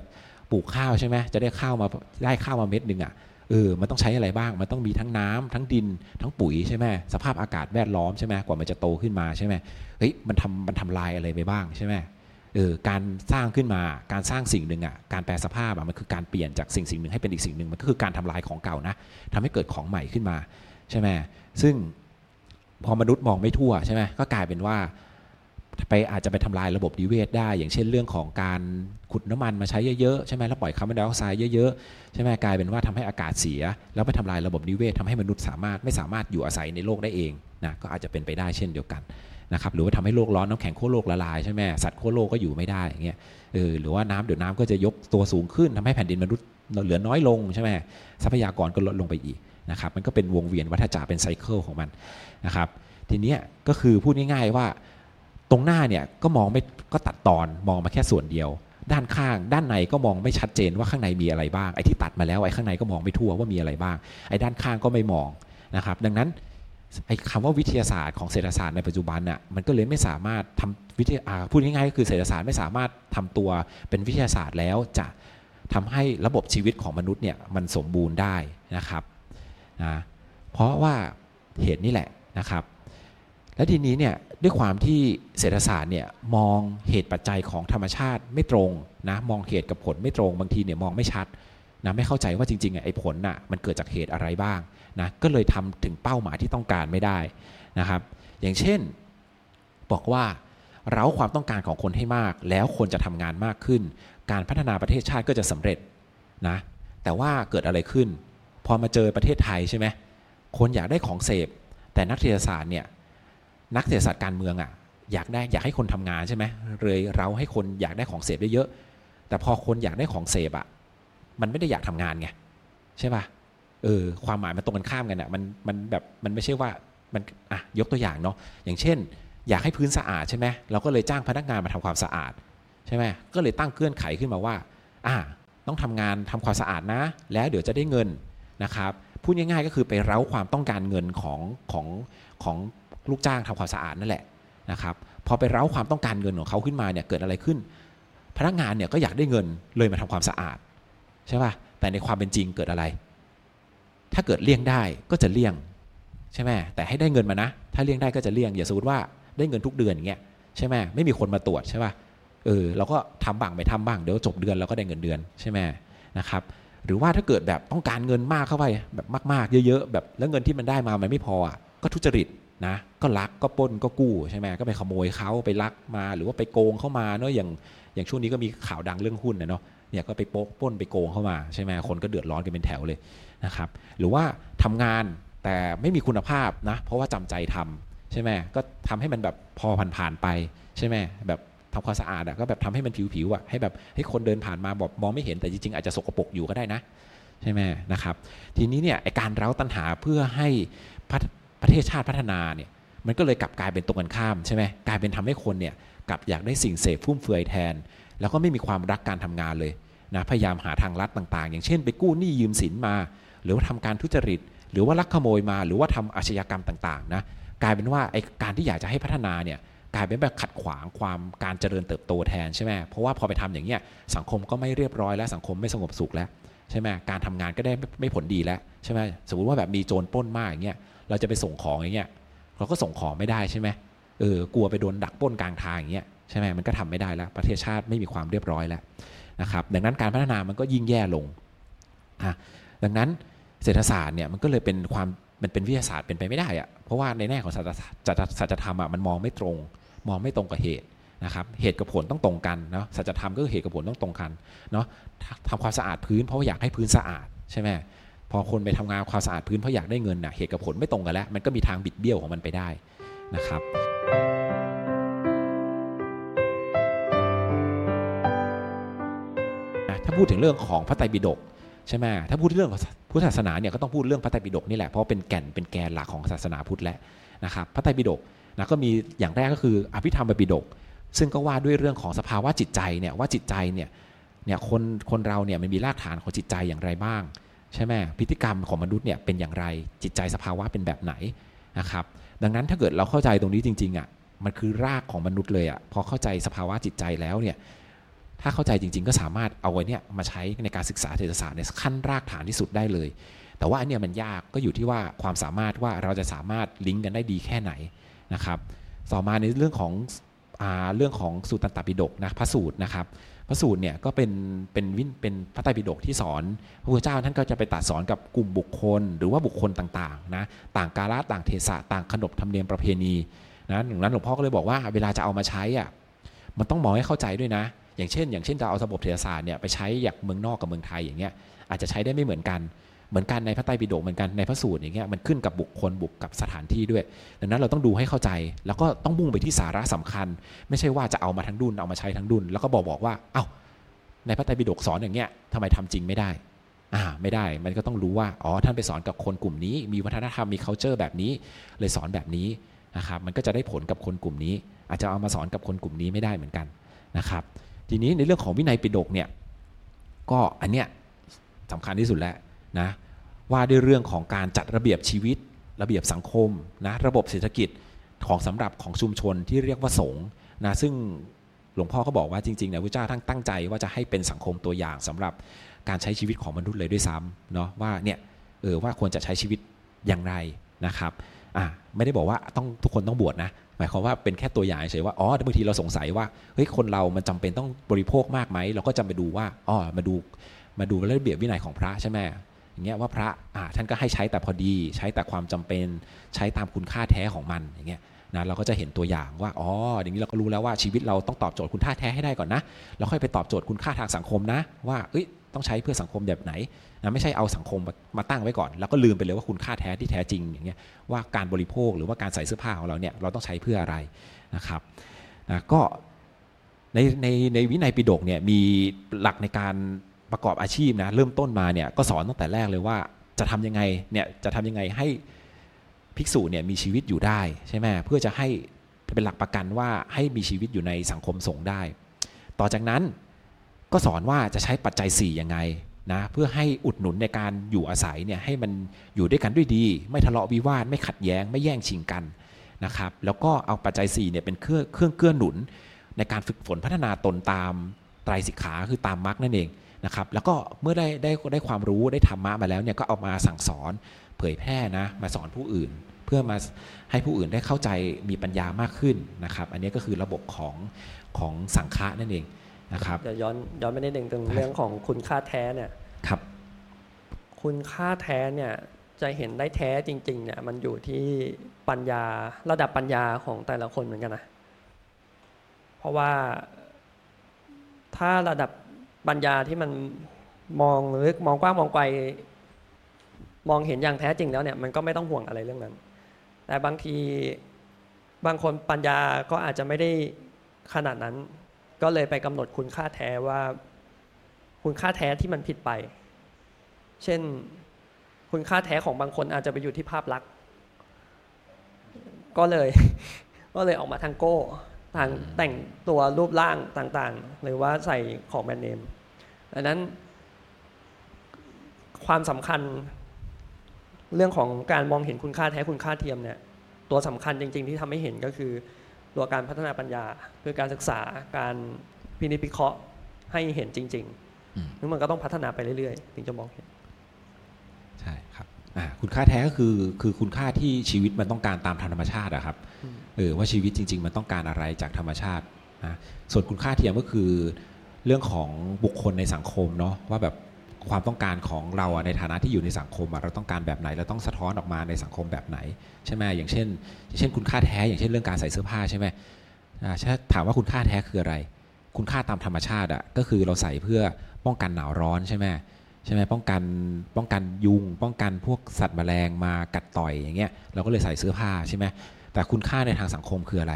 ปลูกข้าวใช่ไหมจะได้ข้าวมาได้ข้าวมาเม็ดหนึ่งอะ เออมันต้องใช้อะไรบ้าง มันต้องมีทั้งน้ำทั้งดิน ทั้งปุ๋ยใช่ไหมสภาพอากาศแวดล้อมใช่ไหมกว่ามันจะโตขึ้นมาใช่ไหมเฮ้ยมันทำมันทำลายอะไรไปบ้างใช่ไหมเออการสร้างขึ้นมาการสร้างสิ่งหนึ่งอะการแปลสภาพอะมันคือการเปลี่ยนจากสิ่งสิ่งหนึ่งให้เป็นอีกสิ่งหนึ่งมันก็คือการทำลายของเก่านะทำให้เกิดของใหม่ขึ้นมาใช่ไหมซึ่งพอมนุษย์มองไม่ทั่วใช่ไหมก็กลายเป็นว่า ไปอาจจะไปทำลายระบบนิเวศได้ อย่างเช่นเรื่องของการขุดน้ำมันมาใช้เยอะๆใช่ไหมแล้วปล่อยคาร์บอนไดออกไซด์เยอะๆใช่ไหมกลายเป็นว่าทำให้อากาศเสีย แล้วไปทำลายระบบนิเวศทำให้มนุษย์สามารถไม่สามารถอยู่อาศัยในโลกได้เองนะก็อาจจะเป็นไปได้เช่นเดียวกันนะครับหรือว่าทำให้โลกร้อนน้ำแข็งขั้วโลกละลายใช่ไหมสัตว์ขั้วโลกก็อยู่ไม่ได้อย่างเงี้ยเออหรือว่าน้ำเดี๋ยวน้ำก็จะยกตัวสูงขึ้นทำให้แผ่นดินมนุษย์เหลือน้อยลงใช่ไหมทรัพยากรก็ลดลงไปอีกนะครับมันก็เป็นวงเวียนวัฏจักรเป็นไซเคิลของมันนะครับทีนี้ก็คือพูดง่ายๆว่า ตรงหน้าเนี่ยก็มองไม่ก็ตัดตอนมองมาแค่ส่วนเดียว ด้านข้าง ด้านในก็มองไม่ชัดเจนว่าข้างในมีอะไรบ้างไอ้ที่ตัดมาแล้วไอ้ข้างในก็มองไม่ทั่วว่ามีอะไรบ้างไอ้ด้านข้างก็ไม่มองนะครับ ดังนั้นไอ้คำว่าวิทยาศาสตร์ของเศรษฐศาสตร์ในปัจจุบันน่ะมันก็เลยไม่สามารถทำวิทยาพูดง่ายๆก็คือเศรษฐศาสตร์ไม่สามารถทำตัวเป็นวิทยาศาสตร์แล้วจะทำให้ระบบชีวิตของมนุษย์เนี่ยมันสมบูรณ์ได้นะครับนะเพราะว่าเหตุนี้แหละนะครับ และทีนี้เนี่ยด้วยความที่เศรษฐศาสตร์เนี่ยมองเหตุปัจจัยของธรรมชาติไม่ตรงนะมองเหตุกับผลไม่ตรงบางทีเนี่ยมองไม่ชัดนะไม่เข้าใจว่าจริงๆไอ้ผลน่ะมันเกิดจากเหตุอะไรบ้างนะก็เลยทำถึงเป้าหมายที่ต้องการไม่ได้นะครับ อย่างเช่นบอกว่าเราความต้องการของคนให้มาก แล้วคนจะทำงานมากขึ้น การพัฒนาประเทศชาติก็จะสำเร็จนะแต่ว่าเกิดอะไรขึ้น พอมาเจอประเทศไทยใช่ไหมคนอยากได้ของเสพแต่นักเศรษฐศาสตร์เนี่ย นักเศรษฐศาสตร์การเมืองอะอยากได้อยากให้คนทำงานใช่ไหมเลยเราให้คนอยากได้ของเสพเยอะๆแต่พอคนอยากได้ของเสพอะมันไม่ได้อยากทำงานไงใช่ป่ะเออความหมายมันตรงกันข้ามกันอะมันมันแบบมันไม่ใช่ว่ามันอะยกตัวอย่างเนาะอย่างเช่น อยากให้พื้นสะอาดใช่ไหมเราก็เลยจ้างพนักงานมาทำความสะอาดใช่ไหมก็เลยตั้งเงื่อนไขขึ้นมาว่าอ่าต้องทำงานทำความสะอาดนะ แล้วเดี๋ยวจะได้เงินนะครับพูดง่ายๆก็คือไปเร้าความต้องการเงินของของของ ลูกจ้างทำความสะอาดนั่นแหละนะครับพอไปเร้าความต้องการเงินของเขาขึ้นมาเนี่ยเกิดอะไรขึ้น พนักงานเนี่ยก็อยากได้เงินเลยมาทำความสะอาดใช่ป่ะแต่ในความเป็นจริงเกิดอะไร ถ้าเกิดเลี่ยงได้ก็จะเลี่ยงใช่ไหมแต่ให้ได้เงินมานะ ถ้าเลี่ยงได้ก็จะเลี่ยงอย่าสมมติว่าได้เงินทุกเดือนอย่างเงี้ยใช่ไหมไม่มีคนมาตรวจใช่ป่ะเออเราก็ทำบ้างไม่ทำบ้างเดี๋ยวจบเดือนเราก็ได้เงินเดือนใช่ไหมนะครับหรือว่าถ้าเกิดแบบต้องการเงินมากเข้าไปแบบมาก ๆ เยอะ ๆ แบบแล้วเงินที่มันได้มามันไม่พออะก็ทุจริต นะก็ลักก็ป้นก็กู้ใช่ไหมก็ไปขโมยเขาไปลักมาหรือว่าไปโกงเข้ามาเนาะอย่างอย่างช่วงนี้ก็มีข่าวดังเรื่องหุ้นนะเนาะเนี่ยก็ไปโป๊กป้นไปโกงเข้ามาใช่ไหมคนก็เดือดร้อนกันเป็นแถวเลยนะครับหรือว่าทำงานแต่ไม่มีคุณภาพนะเพราะว่าจำใจทำใช่ไหมก็ทำให้มันแบบพอผ่านๆไปใช่ไหมแบบทำความสะอาดอะก็แบบทำให้มันผิวๆอะให้แบบให้คนเดินผ่านมาบอกมองไม่เห็นแต่จริงๆอาจจะสกปรกอยู่ก็ได้นะใช่ไหมนะครับทีนี้เนี่ยการเร้าตัณหาเพื่อให้ ประเทศชาติพัฒนาเนี่ยมันก็เลยกลับกลายเป็นตรงกันข้ามใช่ไหมกลายเป็นทำให้คนเนี่ยกลับอยากได้สิ่งเสพฟุ่มเฟือยแทน แล้วก็ไม่มีความรักการทำงานเลยนะพยายามหาทางลัดต่างๆ อย่างเช่น ไปกู้หนี้ยืมสินมา หรือว่าทำการทุจริต หรือว่าลักขโมยมา หรือว่าทำอาชญากรรมต่างๆนะกลายเป็นว่าไอการที่อยากจะให้พัฒนาเนี่ยกลายเป็นแบบขัดขวางความการเจริญเติบโตแทนใช่ไหมเพราะว่าพอไปทำอย่างเงี้ยสังคมก็ไม่เรียบร้อยแล้วสังคมไม่สงบสุขแล้วใช่ไหมการทำงานก็ได้ไม่ผลดีแล้วใช่ไหมสมมติว่าแบบมีโจรป้นมากอย่างเงี้ย เราจะไปส่งของอย่างเงี้ยเราก็ส่งของไม่ได้ใช่ไหมเออกลัวไปโดนดักป้นกลางทางอย่างเงี้ยใช่ไหมมันก็ทำไม่ได้แล้ว ประเทศชาติไม่มีความเรียบร้อยแล้วนะครับดังนั้นการพัฒนามันก็ยิ่งแย่ลงอะดังนั้นเศรษฐศาสตร์เนี่ยมันก็เลยเป็นความมันเป็นวิทยาศาสตร์เป็นไปไม่ได้อะเพราะว่าในแง่ของสัจธรรมอะมันมองไม่ตรง มองไม่ตรงกับเหตุนะครับเหตุกับผลต้องตรงกันเนาะสัจธรรมก็คือเหตุกับผลต้องตรงกันเนาะทำความสะอาดพื้นเพราะว่าอยากให้พื้นสะอาดใช่ไหม พอคนไปทำงานความสะอาดพื้นเพราะอยากได้เงินน่ะเหตุกับผลไม่ตรงกันแล้ว มันก็มีทางบิดเบี้ยวของมันไปได้นะครับถ้าพูดถึงเรื่องของพระไตรปิฎกใช่ไหมถ้าพูดเรื่องพุทธศาสนาเนี่ยก็ต้องพูดเรื่องพระไตรปิฎกนี่แหละเพราะเป็นแก่นเป็นแกนหลักของศาสนาพุทธแล้วนะครับพระไตรปิฎกนะก็มีอย่างแรกก็คืออภิธรรมปิฎกซึ่งก็ว่าด้วยเรื่องของสภาวะจิตใจเนี่ยว่าจิตใจเนี่ยเนี่ยคนคนเราเนี่ยมันมีรากฐานของจิตใจอย่างไรบ้าง ใช่ไหมพฤติกรรมของมนุษย์เนี่ยเป็นอย่างไรจิตใจสภาวะเป็นแบบไหนนะครับดังนั้นถ้าเกิดเราเข้าใจตรงนี้จริงๆอะมันคือรากของมนุษย์เลยอะพอเข้าใจสภาวะจิตใจแล้วเนี่ยถ้าเข้าใจจริง ๆ ก็สามารถเอาไว้เนี่ยมาใช้ในการศึกษาเศรษฐศาสตร์ในขั้นรากฐานที่สุดได้เลย แต่ว่าอันเนี้ยมันยากก็อยู่ที่ว่าความสามารถว่าเราจะสามารถลิงก์กันได้ดีแค่ไหนนะครับต่อมาในเรื่องของอเรื่องของสูตรตันตปิฎกนะพระสูตรนะครับ พระสูตรเนี่ยก็เป็นเป็นวินเป็นพระไตรปิฎกที่สอนพระพุทธเจ้าท่านก็จะไปตัดสอนกับกลุ่มบุคคล หรือว่าบุคคลต่างๆนะต่างกาลต่างเทศะต่างขนบธรรมเนียมประเพณีนะดังนั้นหลวงพ่อก็เลยบอกว่าเวลาจะเอามาใช้อะมันต้องมองให้เข้าใจด้วยนะ อย่างเช่น อย่างเช่นจะเอาระบบเทศศาสตร์เนี่ยไปใช้อย่างเมืองนอกกับเมืองไทยอย่างเงี้ยอาจจะใช้ได้ไม่เหมือนกัน เหมือนกันในพระไตรปิฎกเหมือนกันในพระสูตรอย่างเงี้ยมันขึ้นกับบุคคลบุกกับสถานที่ด้วย ดังนั้นเราต้องดูให้เข้าใจ แล้วก็ต้องมุ่งไปที่สาระสำคัญ ไม่ใช่ว่าจะเอามาทั้งดุนเอามาใช้ทั้งดุนแล้วก็บอกบอกว่าเอ้าในพระไตรปิฎกสอนอย่างเงี้ยทำไมทำจริงไม่ได้อ่าไม่ได้มันก็ต้องรู้ว่าอ๋อท่านไปสอนกับคนกลุ่มนี้ มีวัฒนธรรมมี culture แบบนี้ เลยสอนแบบนี้นะครับมันก็จะได้ผลกับคนกลุ่มนี้ อาจจะเอามาสอนกับคนกลุ่มนี้ไม่ได้เหมือนกันนะครับทีนี้ในเรื่องของวินัยปิฎกเนี่ยก็อันเนี้ยสำคัญที่สุดแล้วนะ ว่าด้วยเรื่องของการจัดระเบียบชีวิต ระเบียบสังคมนะระบบเศรษฐกิจของสำหรับของชุมชนที่เรียกว่าสงฆ์นะซึ่งหลวงพ่อก็บอกว่าจริงๆเนี่ยพระเจ้าท่านตั้งใจว่าจะให้เป็นสังคมตัวอย่างสำหรับการใช้ชีวิตของมนุษย์เลยด้วยซ้ำเนาะว่าเนี่ยเออว่าควรจะใช้ชีวิตอย่างไรนะครับอ่าไม่ได้บอกว่าต้องทุกคนต้องบวชนะหมายความว่าเป็นแค่ตัวอย่างเฉยว่าอ๋อบางทีเราสงสัยว่าเฮ้ยคนเรามันจำเป็นต้องบริโภคมากไหมเราก็จะไปดูว่าอ๋อมาดูมาดูระเบียบวินัยของพระใช่ไหม อย่างเงี้ยว่าพระอ่าท่านก็ให้ใช้แต่พอดี ใช้แต่ความจำเป็น ใช้ตามคุณค่าแท้ของมันอย่างเงี้ยนะเราก็จะเห็นตัวอย่างว่าอ๋ออย่างนี้เราก็รู้แล้วว่าชีวิตเราต้องตอบโจทย์คุณค่าแท้ให้ได้ก่อนนะแล้วค่อยไปตอบโจทย์คุณค่าทางสังคมนะ ว่าเอ้ยต้องใช้เพื่อสังคมแบบไหนนะไม่ใช่เอาสังคมมาตั้งไว้ก่อน แล้วก็ลืมไปเลยว่าคุณค่าแท้ที่แท้จริงอย่างเงี้ยว่าการบริโภคหรือว่าการใส่เสื้อผ้าของเราเนี่ยเราต้องใช้เพื่ออะไรนะครับนะก็ในในในวินัยปิฎกเนี่ยมีหลักในการ ประกอบอาชีพนะเริ่มต้นมาเนี่ยก็สอนตั้งแต่แรกเลยว่าจะทำยังไงเนี่ยจะทำยังไงให้ภิกษุเนี่ยมีชีวิตอยู่ได้ใช่ไหมเพื่อจะให้เป็นหลักประกันว่าให้มีชีวิตอยู่ในสังคมสงฆ์ได้ ต่อจากนั้นก็สอนว่าจะใช้ปัจจัย4ยังไงนะเพื่อให้อุดหนุนในการอยู่อาศัยเนี่ยให้มันอยู่ด้วยกันด้วยดี ไม่ทะเลาะวิวาทไม่ขัดแย้งไม่แย่งชิงกันนะครับ แล้วก็เอาปัจจัย4เนี่ยเป็นเครื่องเครื่องเกื้อหนุน ในการฝึกฝนพัฒนาตนตามไตรสิกขาคือตามมรรคนั่นเอง นะครับแล้วก็เมื่อได้ได้ได้ความรู้ได้ธรรมะมาแล้วเนี่ยก็เอามาสั่งสอนเผยแพร่นะมาสอนผู้อื่น เพื่อมาให้ผู้อื่นได้เข้าใจมีปัญญามากขึ้นนะครับ อันนี้ก็คือระบบของของสังฆะนั่นเองนะครับเดี๋ยวย้อนย้อนไปนิดหนึ่งตรงเรื่องของคุณค่าแท้เนี่ยครับ คุณค่าแท้เนี่ยจะเห็นได้แท้จริงๆเนี่ยมันอยู่ที่ปัญญาระดับปัญญาของแต่ละคนเหมือนกันนะเพราะว่าถ้าระดับ ปัญญาที่มันมองลึกมองกว้างมองไกลมองเห็นอย่างแท้จริงแล้วเนี่ยมันก็ไม่ต้องห่วงอะไรเรื่องนั้น แต่บางทีบางคนปัญญาก็อาจจะไม่ได้ขนาดนั้น ก็เลยไปกำหนดคุณค่าแท้ว่า คุณค่าแท้ที่มันผิดไป เช่นคุณค่าแท้ของบางคนอาจจะไปอยู่ที่ภาพลักษณ์ก็เลยก็เลยออกมาทางโก้ ทางแต่งตัวรูปร่างต่างๆ หรือว่าใส่ของแบรนด์เนมดังนั้น ความสำคัญเรื่องของการมองเห็นคุณค่าแท้คุณค่าเทียมเนี่ยตัวสำคัญจริง ๆ ที่ทำให้เห็นก็คือตัวการพัฒนาปัญญาคือการศึกษาการพินิจพิเคราะห์ให้เห็นจริงๆซึ่งมันก็ต้องพัฒนาไปเรื่อยๆ ถึงจะมองเห็น ใช่ครับ คุณค่าแท้ก็คือคือคุณค่าที่ชีวิตมันต้องการตามธรรมชาติอะครับเออว่าชีวิตจริง ๆ มันต้องการอะไรจากธรรมชาตินะส่วนคุณค่าเทียมก็คือเรื่องของบุคคลในสังคมเนาะว่าแบบความต้องการของเราในฐานะที่อยู่ในสังคมเราต้องการแบบไหนเราต้องสะท้อนออกมาในสังคมแบบไหนใช่ไหมอย่างเช่นอย่างเช่น คุณค่าแท้อย่างเช่นเรื่องการใส่เสื้อผ้าใช่ไหมถามว่าคุณค่าแท้คืออะไร คุณค่าตามธรรมชาติอะก็คือเราใส่เพื่อป้องกันหนาวร้อนใช่ไหม ใช่ไหมป้องกันป้องกันยุง ป้องกันพวกสัตว์แมลงมากัดต่อยอย่างเงี้ยเราก็เลยใส่เสื้อผ้าใช่ไหมแต่คุณค่าในทางสังคมคืออะไร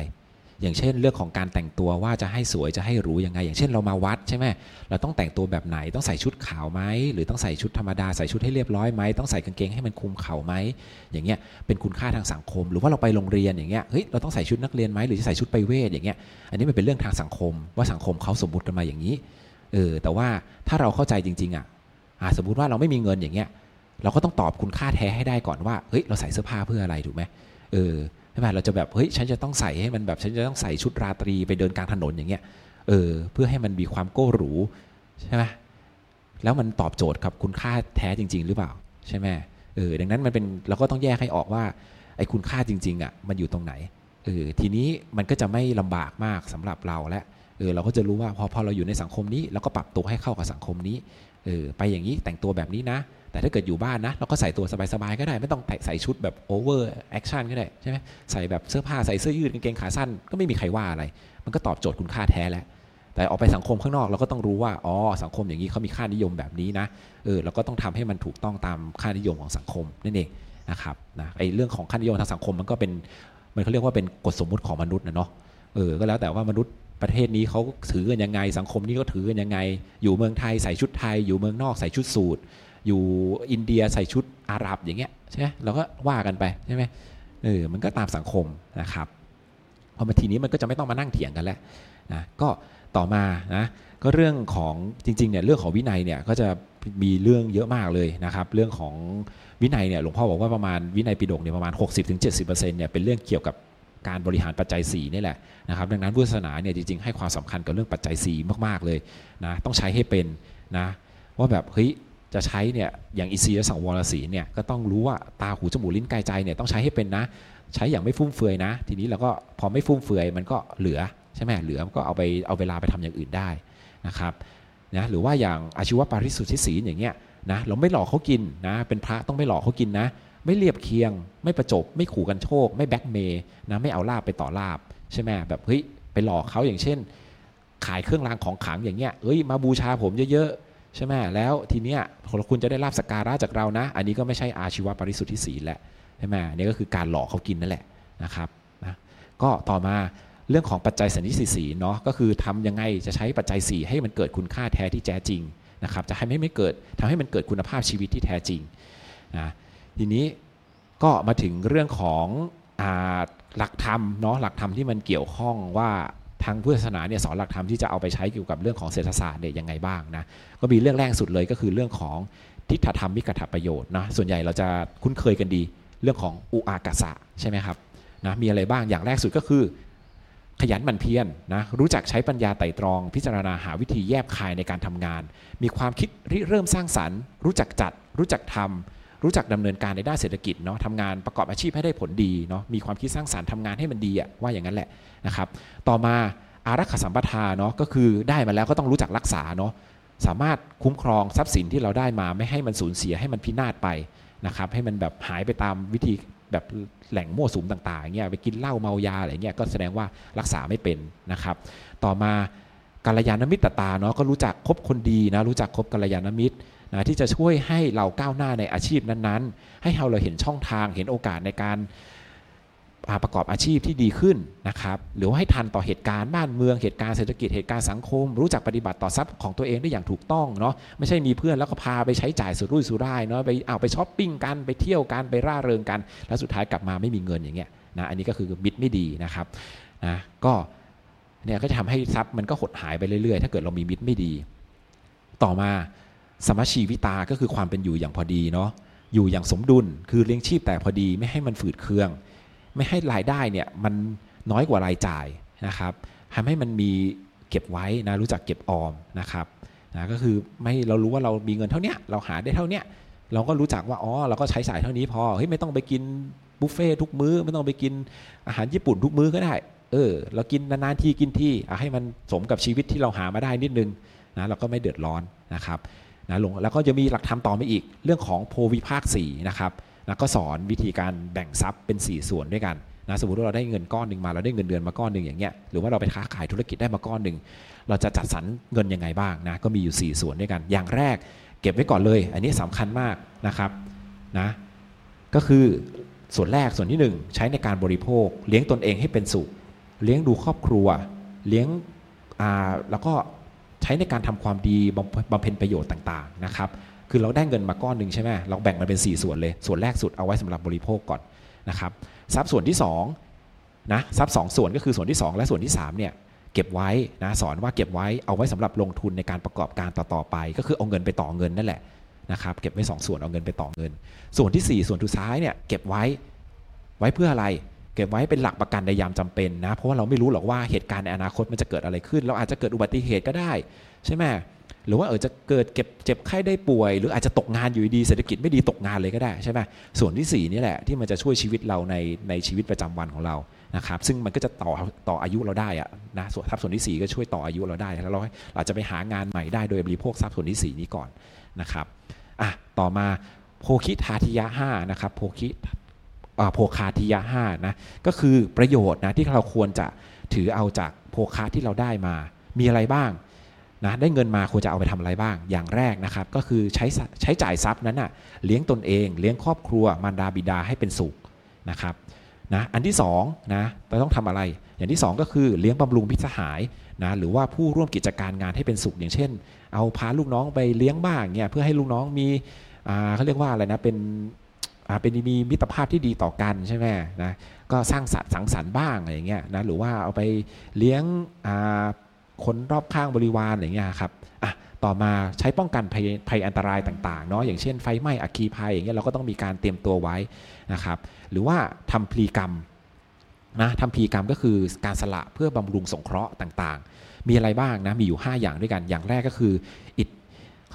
อย่างเช่นเรื่องของการแต่งตัวว่าจะให้สวยจะให้รู้ยังไง อย่างเช่นเรามาวัดใช่ไหมเราต้องแต่งตัวแบบไหนต้องใส่ชุดขาวไหมหรือต้องใส่ชุดธรรมดาใส่ชุดให้เรียบร้อยไหมต้องใส่กางเกงให้มันคุมเข่าไหมอย่างเงี้ยเป็นคุณค่าทางสังคม หรือว่าเราไปโรงเรียนอย่างเงี้ยเฮ้ยเราต้องใส่ชุดนักเรียนไหมหรือจะใส่ชุดไปเวทอย่างเงี้ยอันนี้มันเป็นเรื่องทางสังคม ว่าสังคมเขาสมมติกันมาอย่างนี้เออแต่ว่าถ้าเราเข้าใจจริงๆอะ สมมุติว่าเราไม่มีเงินอย่างเงี้ย เราก็ต้องตอบคุณค่าแท้ให้ได้ก่อนว่าเฮ้ยเราใส่เสื้อผ้าเพื่ออะไรถูกไหมเออใช่ไหมเราจะแบบเฮ้ยฉันจะต้องใส่ให้มันแบบฉันจะต้องใส่ชุดราตรีไปเดินกลางถนนอย่างเงี้ยเออเพื่อให้มันมีความโก้หรูใช่ไหมแล้วมันตอบโจทย์กับคุณค่าแท้จริง ๆ หรือเปล่าใช่ไหมเออดังนั้นมันเป็นเราก็ต้องแยกให้ออกว่าไอ้คุณค่าจริง ๆอะมันอยู่ตรงไหนเออทีนี้มันก็จะไม่ลำบากมากสำหรับเราและเออเราก็จะรู้ว่าพอพอเราอยู่ในสังคมนี้เราก็ปรับตัวให้เข้ากับสังคมนี้ เออไปอย่างนี้แต่งตัวแบบนี้นะ แต่ถ้าเกิดอยู่บ้านนะ เราก็ใส่ตัวสบายๆก็ได้ ไม่ต้องใส่ชุดแบบ over action ก็ได้ใช่ไหมใส่แบบเสื้อผ้าใส่เสื้อยืดกางเกงขาสั้นก็ไม่มีใครว่าอะไร มันก็ตอบโจทย์คุณค่าแท้แล้วแต่ออกไปสังคมข้างนอกเราก็ต้องรู้ว่าอ๋อสังคมอย่างนี้เขามีค่านิยมแบบนี้นะเออเราก็ต้องทำให้มันถูกต้องตามค่านิยมของสังคมนั่นเองนะครับนะไอ้เรื่องของค่านิยมทางสังคมมันก็เป็นมันเขาเรียกว่าเป็นกฎสมมุติของมนุษย์นะเนาะเออก็แล้วแต่ว่ามนุษย์ ประเทศนี้เขาถือกันยังไง สังคมนี้ก็ถือกันยังไง อยู่เมืองไทยใส่ชุดไทย อยู่เมืองนอกใส่ชุดสูทอยู่อินเดียใส่ชุดอาหรับอย่างเงี้ยใช่ไหมเราก็ว่ากันไปใช่ไหมเออมันก็ตามสังคมนะครับพอมาทีนี้มันก็จะไม่ต้องมานั่งเถียงกันแล้วนะก็ต่อมานะก็เรื่องของจริงๆเนี่ยเรื่องของวินัยเนี่ยก็จะมีเรื่องเยอะมากเลยนะครับเรื่องของวินัยเนี่ยหลวงพ่อบอกว่าประมาณวินัยปิฎกเนี่ยประมาณ 60-70%เนี่ยเป็นเรื่องเกี่ยวกับ การบริหารปัจจัย4นี่แหละนะครับดังนั้นพุทธศาสนาเนี่ยจริงๆให้ความสำคัญกับเรื่องปัจจัย4มากๆเลยนะต้องใช้ให้เป็นนะว่าแบบเฮ้ยจะใช้เนี่ยอย่างอินทรียสังวรศีเนี่ยก็ต้องรู้ว่าตาหูจมูกลิ้นกายใจเนี่ยต้องใช้ให้เป็นนะ ใช้อย่างไม่ฟุ่มเฟือยนะ ทีนี้เราก็พอไม่ฟุ่มเฟือยมันก็เหลือใช่ไหมเหลือก็เอาไปเอาเวลาไปทำอย่างอื่นได้นะครับนะหรือว่าอย่างอาชีวปาริสุทธิศีลอย่างเงี้ยนะเราไม่หลอกเขากินนะเป็นพระต้องไม่หลอกเขากินนะ ไม่เรียบเคียง ไม่ประจบ ไม่ขู่กันโชค ไม่แบ็กเมย์นะไม่เอาลาบไปต่อลาบใช่ไหมแบบเฮ้ยไปหลอกเขาอย่างเช่น ขายเครื่องรางของขลังอย่างเงี้ยเอ้ยมาบูชาผมเยอะๆใช่ไหมแล้วทีเนี้ยคุณจะได้ลาบสกการะจากเรานะ อันนี้ก็ไม่ใช่อาชีวปริสุทธิศีลแหละใช่ไหมนี่ก็คือการหลอกเขากินนั่นแหละนะครับนะก็ต่อมาเรื่องของปัจจัยสันนิสิสีเนาะก็คือทำยังไงจะใช้ปัจจัย 4 ให้มันเกิดคุณค่าแท้ที่แท้จริงนะครับจะให้ไม่ไม่เกิดทำให้มันเกิดคุณภาพชีวิตที่แท้จริงนะ ทีนี้ก็มาถึงเรื่องของหลักธรรมเนาะหลักธรรมที่มันเกี่ยวข้องว่าทางพุทธศาสนาเนี่ยสอนหลักธรรมที่จะเอาไปใช้เกี่ยวกับเรื่องของเศรษฐศาสตร์เนี่ยยังไงบ้างนะก็มีเรื่องแรกสุดเลยก็คือเรื่องของทิฏฐธรรมมิกถประโยชน์นะส่วนใหญ่เราจะคุ้นเคยกันดี เรื่องของอุอากาสะใช่ไหมครับนะมีอะไรบ้างอย่างแรกสุดก็คือ ขยันหมั่นเพียรนนะรู้จักใช้ปัญญาไต่ตรอง พิจารณาหาวิธีแยบคายในการทำงาน มีความคิดริเริ่มสร้างสรรค์ รู้จักจัด รู้จักทำ รู้จักดำเนินการในด้านเศรษฐกิจเนาะทำงานประกอบอาชีพให้ได้ผลดีเนาะมีความคิดสร้างสรรค์ทำงานให้มันดีอะว่าอย่างนั้นแหละนะครับต่อมาอารักขาสัมปทาเนาะก็คือได้มาแล้วก็ต้องรู้จักรักษาเนาะสามารถคุ้มครองทรัพย์สินที่เราได้มาไม่ให้มันสูญเสียให้มันพินาศไปนะครับให้มันแบบหายไปตามวิธีแบบแหล่งมั่วสุมต่างๆเงี้ยไปกินเหล้าเมายาอะไรเงี้ยก็แสดงว่ารักษาไม่เป็นนะครับ ต่อมากัลยาณมิตรตาเนาะก็รู้จักคบคนดีนะรู้จักคบกัลยาณมิตร นะที่จะช่วยให้เราก้าวหน้าในอาชีพนั้นๆ ให้เราเราเห็นช่องทางเห็นโอกาสในการประกอบอาชีพที่ดีขึ้นนะครับหรือว่าให้ทันต่อเหตุการณ์บ้านเมืองเหตุการณ์เศรษฐกิจเหตุการณ์สังคม รู้จักปฏิบัติต่อทรัพย์ของตัวเองได้อย่างถูกต้องเนาะไม่ใช่มีเพื่อนแล้วก็พาไปใช้จ่ายสุรุ่ยสุร่ายเนาะไปเอาไปช้อปปิ้งกันไปเที่ยวกันไปร่าเริงกัน แล้วสุดท้ายกลับมาไม่มีเงินอย่างเงี้ยนะอันนี้ก็คือมิตรไม่ดีนะครับนะก็เนี่ยก็จะทำให้ทรัพย์มันก็หดหายไปเรื่อยๆ ถ้าเกิดเรามีมิตรไม่ดี ต่อมา สมชีวิตาก็คือความเป็นอยู่อย่างพอดีเนาะอยู่อย่างสมดุลคือเลี้ยงชีพแต่พอดีไม่ให้มันฝืดเคือง ไม่ให้รายได้เนี่ยมันน้อยกว่ารายจ่ายนะครับทำให้มันมีเก็บไว้นะรู้จักเก็บออมนะครับนะก็คือไม่เรารู้ว่าเรามีเงินเท่านี้เราหาได้เท่านี้เราก็รู้จักว่าอ๋อเราก็ใช้จ่ายเท่านี้พอเฮ้ยไม่ต้องไปกินบุฟเฟ่ทุกมื้อไม่ต้องไปกินอาหารญี่ปุ่นทุกมื้อก็ได้ เออ เรากินนานๆทีกินที่ให้มันสมกับชีวิตที่เราหามาได้นิดนึงนะเราก็ไม่เดือดร้อนนะครับ นะลงแล้วก็จะมีหลักธรรมต่อมาอีก เรื่องของโพวิภาค4นะครับนะก็สอนวิธีการแบ่งทรัพย์เป็น 4 ส่วนด้วยกันนะสมมติว่าเราได้เงินก้อนหนึ่งมาเราได้เงินเดือนมาก้อนหนึ่งอย่างเงี้ยหรือว่าเราไปค้าขายธุรกิจได้มาก้อนหนึ่งเราจะจัดสรรเงินยังไงบ้างนะก็มีอยู่ 4 ส่วนด้วยกัน อย่างแรกเก็บไว้ก่อนเลย อันนี้สำคัญมากนะครับนะก็คือส่วนแรกส่วนที่ 1 ใช้ในการบริโภค เลี้ยงตนเองให้เป็นสุข เลี้ยงดูครอบครัว เลี้ยงอ่าแล้วก็ ใช้ในการทำความดีบำเพ็ญประโยชน์ต่างๆนะครับคือเราได้เงินมาก้อนหนึ่งใช่ไหมเราแบ่งมันเป็น 4 ส่วนเลย ส่วนแรกสุดเอาไว้สำหรับบริโภคก่อนนะครับทรัพย์ส่วนที่2นะทรัพย์สส่วนก็คือส่วนที่ 2 และส่วนที่3เนี่ยเก็บไว้นะสอนว่าเก็บไว้เอาไว้สำหรับลงทุนในการประกอบการต่อๆไป ก็คือเอาเงินไปต่อเงินนั่นแหละนะครับเก็บไว้ 2 ส่วนเอาเงินไปต่อเงิน ส่วนที่ 4 ส่วนทุซ้ายเนี่ยเก็บไว้ไว้เพื่ออะไร เก็บไว้เป็นหลักประกันในยามจำเป็นนะ เพราะว่าเราไม่รู้หรอกว่าเหตุการณ์ในอนาคตมันจะเกิดอะไรขึ้น เราอาจจะเกิดอุบัติเหตุก็ได้ ใช่ไหมหรือว่าเออจะเกิดเก็บเจ็บไข้ได้ป่วย หรืออาจจะตกงานอยู่ดีเศรษฐกิจไม่ดีตกงานเลยก็ได้ใช่ไหมส่วนที่4นี่แหละที่มันจะช่วยชีวิตเราในในชีวิตประจำวันของเรานะครับซึ่งมันก็จะต่อต่ออายุเราได้อะนะส่วนทรัพย์ส่วนที่ 4 ก็ช่วยต่ออายุเราได้แล้วเราเราจะไปหางานใหม่ได้โดยบริโภคทรัพย์ส่วนที่ 4 นี้ก่อนนะครับอะต่อมาโพคิทาทิยะ5นะครับโพคิ โพคาทิยะ5นะก็คือประโยชน์นะที่เราควรจะถือเอาจากโพคาที่เราได้มา มีอะไรบ้างนะได้เงินมาควรจะเอาไปทำอะไรบ้าง อย่างแรกนะครับก็คือใช้ใช้จ่ายทรัพย์นั้นนะเลี้ยงตนเอง เลี้ยงครอบครัวมารดาบิดาให้เป็นสุขนะครับนะอันที่2นะเราต้องทำอะไร อย่างที่ 2 ก็คือเลี้ยงบำรุงพิสหายนะหรือว่าผู้ร่วมกิจการงานให้เป็นสุขอย่างเช่น เอาพาลูกน้องไปเลี้ยงบ้างเนี่ยเพื่อให้ลูกน้องมีเขาเรียกว่าอะไรนะเป็น เป็นมีมิตรภาพที่ดีต่อกันใช่ไหมนะก็สร้างสรรค์สังสรรค์บ้างอะไรอย่างเงี้ยนะหรือว่าเอาไปเลี้ยงคนรอบข้างบริวารอย่างเงี้ยครับอะต่อมาใช้ป้องกันภัยภัยอันตรายต่างๆเนาะอย่างเช่นไฟไหม้อัคคีภัยอย่างเงี้ยเราก็ต้องมีการเตรียมตัวไว้นะครับหรือว่าทำพลีกรรมนะทำพลีกรรมก็คือการสละเพื่อบำรุงสงเคราะห์ต่างๆ มีอะไรบ้างนะมีอยู่ 5 อย่างด้วยกันอย่างแรกก็คือ อิด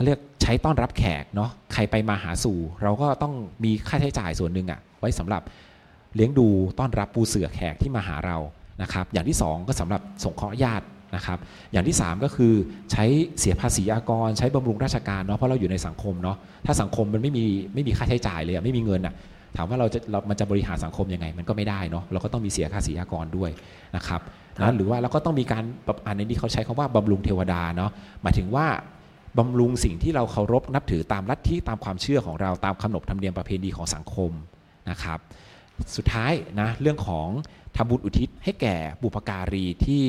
เขาเรียกใช้ต้อนรับแขกเนาะใครไปมาหาสู่ เราก็ต้องมีค่าใช้จ่ายส่วนหนึ่งอะไว้สำหรับเลี้ยงดูต้อนรับปูเสือแขกที่มาหาเรานะครับ อย่างที่ 2 ก็สำหรับส่งเคราะห์ญาตินะครับ อย่างที่ 3 ก็คือใช้เสียภาษีอากร ใช้บำรุงราชการเนาะเพราะเราอยู่ในสังคมเนาะถ้าสังคมมันไม่มีไม่มีค่าใช้จ่ายเลยไม่มีเงินอะถามว่าเราจะเรามันจะบริหารสังคมยังไง มันก็ไม่ได้เนาะเราก็ต้องมีเสียภาษีอากรด้วยนะครับนะหรือว่าเราก็ต้องมีการอันนี้เขาใช้คำว่าบำรุงเทวดาเนาะหมายถึงว่า บำรุงสิ่งที่เราเคารพนับถือตามลัทธิตามความเชื่อของเราตามขนบธรรมเนียมประเพณีของสังคมนะครับ สุดท้ายนะเรื่องของทำบุญอุทิศให้แก่บุพการีที่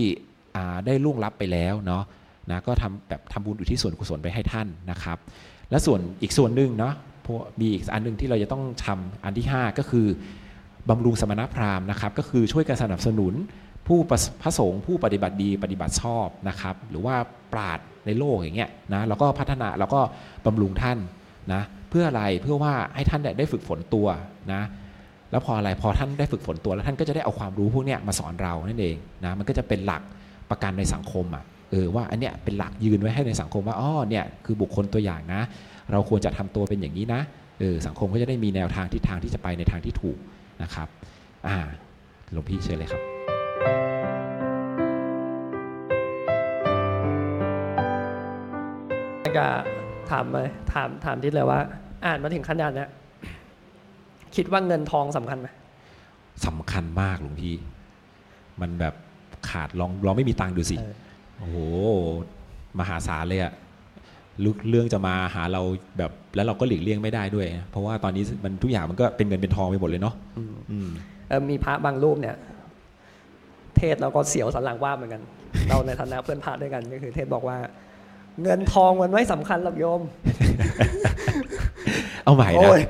ได้ล่วงลับไปแล้วเนาะนะก็ทำแบบทำบุญอุทิศส่วนกุศลไปให้ท่านนะครับ และส่วนอีกส่วนหนึ่งเนาะมีอีกอันหนึ่งที่เราจะต้องทำอันที่ 5 ก็คือบำรุงสมณพราหมณ์นะครับ ก็คือช่วยกันสนับสนุนผู้ประพระสงฆ์ผู้ปฏิบัติดีปฏิบัติชอบนะครับ หรือว่าปราด ในโลกอย่างเงี้ยนะแล้วก็พัฒนาแล้วก็บำรุงท่านนะเพื่ออะไรเพื่อว่าให้ท่านเนี่ยได้ฝึกฝนตัวนะแล้วพออะไรพอท่านได้ฝึกฝนตัวแล้วท่านก็จะได้เอาความรู้พวกเนี้ยมาสอนเรานั่นเองนะมันก็จะเป็นหลักประกันในสังคมอะเออว่าอันเนี้ยเป็นหลักยืนไว้ให้ในสังคมว่าอ๋อเนี่ยคือบุคคลตัวอย่างนะ เราควรจะทำตัวเป็นอย่างนี้นะเออสังคมก็จะได้มีแนวทางทิศทางที่จะไปในทางที่ถูกนะครับอ่าหลวงพี่เชิญเลยครับ ก็ถามเลยถามถามทิศเลยว่า อ่านมาถึงขนาดเนี้ยคิดว่าเงินทองสำคัญไหมสำคัญมากหลวงพี่ มันแบบขาดลองลองไม่มีตังค์ดูสิเออโอ้โหมหาศาลเลยอะลึกเรื่องจะมาหาเราแบบแล้วเราก็หลีกเลี่ยงไม่ได้ด้วยนะเพราะว่าตอนนี้มันทุกอย่างมันก็เป็นเงินเป็นทองไปหมดเลยเนาะอืมเออมีพระบางรูปเนี่ย เทศเราก็เสียวสันหลังว่าบเหมือนกัน เราในฐานะเพื่อนพระด้วยกันก็คือ เทศบอกว่า เงินทองมันไม่สำคัญหรอกโยม เอาใหม่นะโอ้ย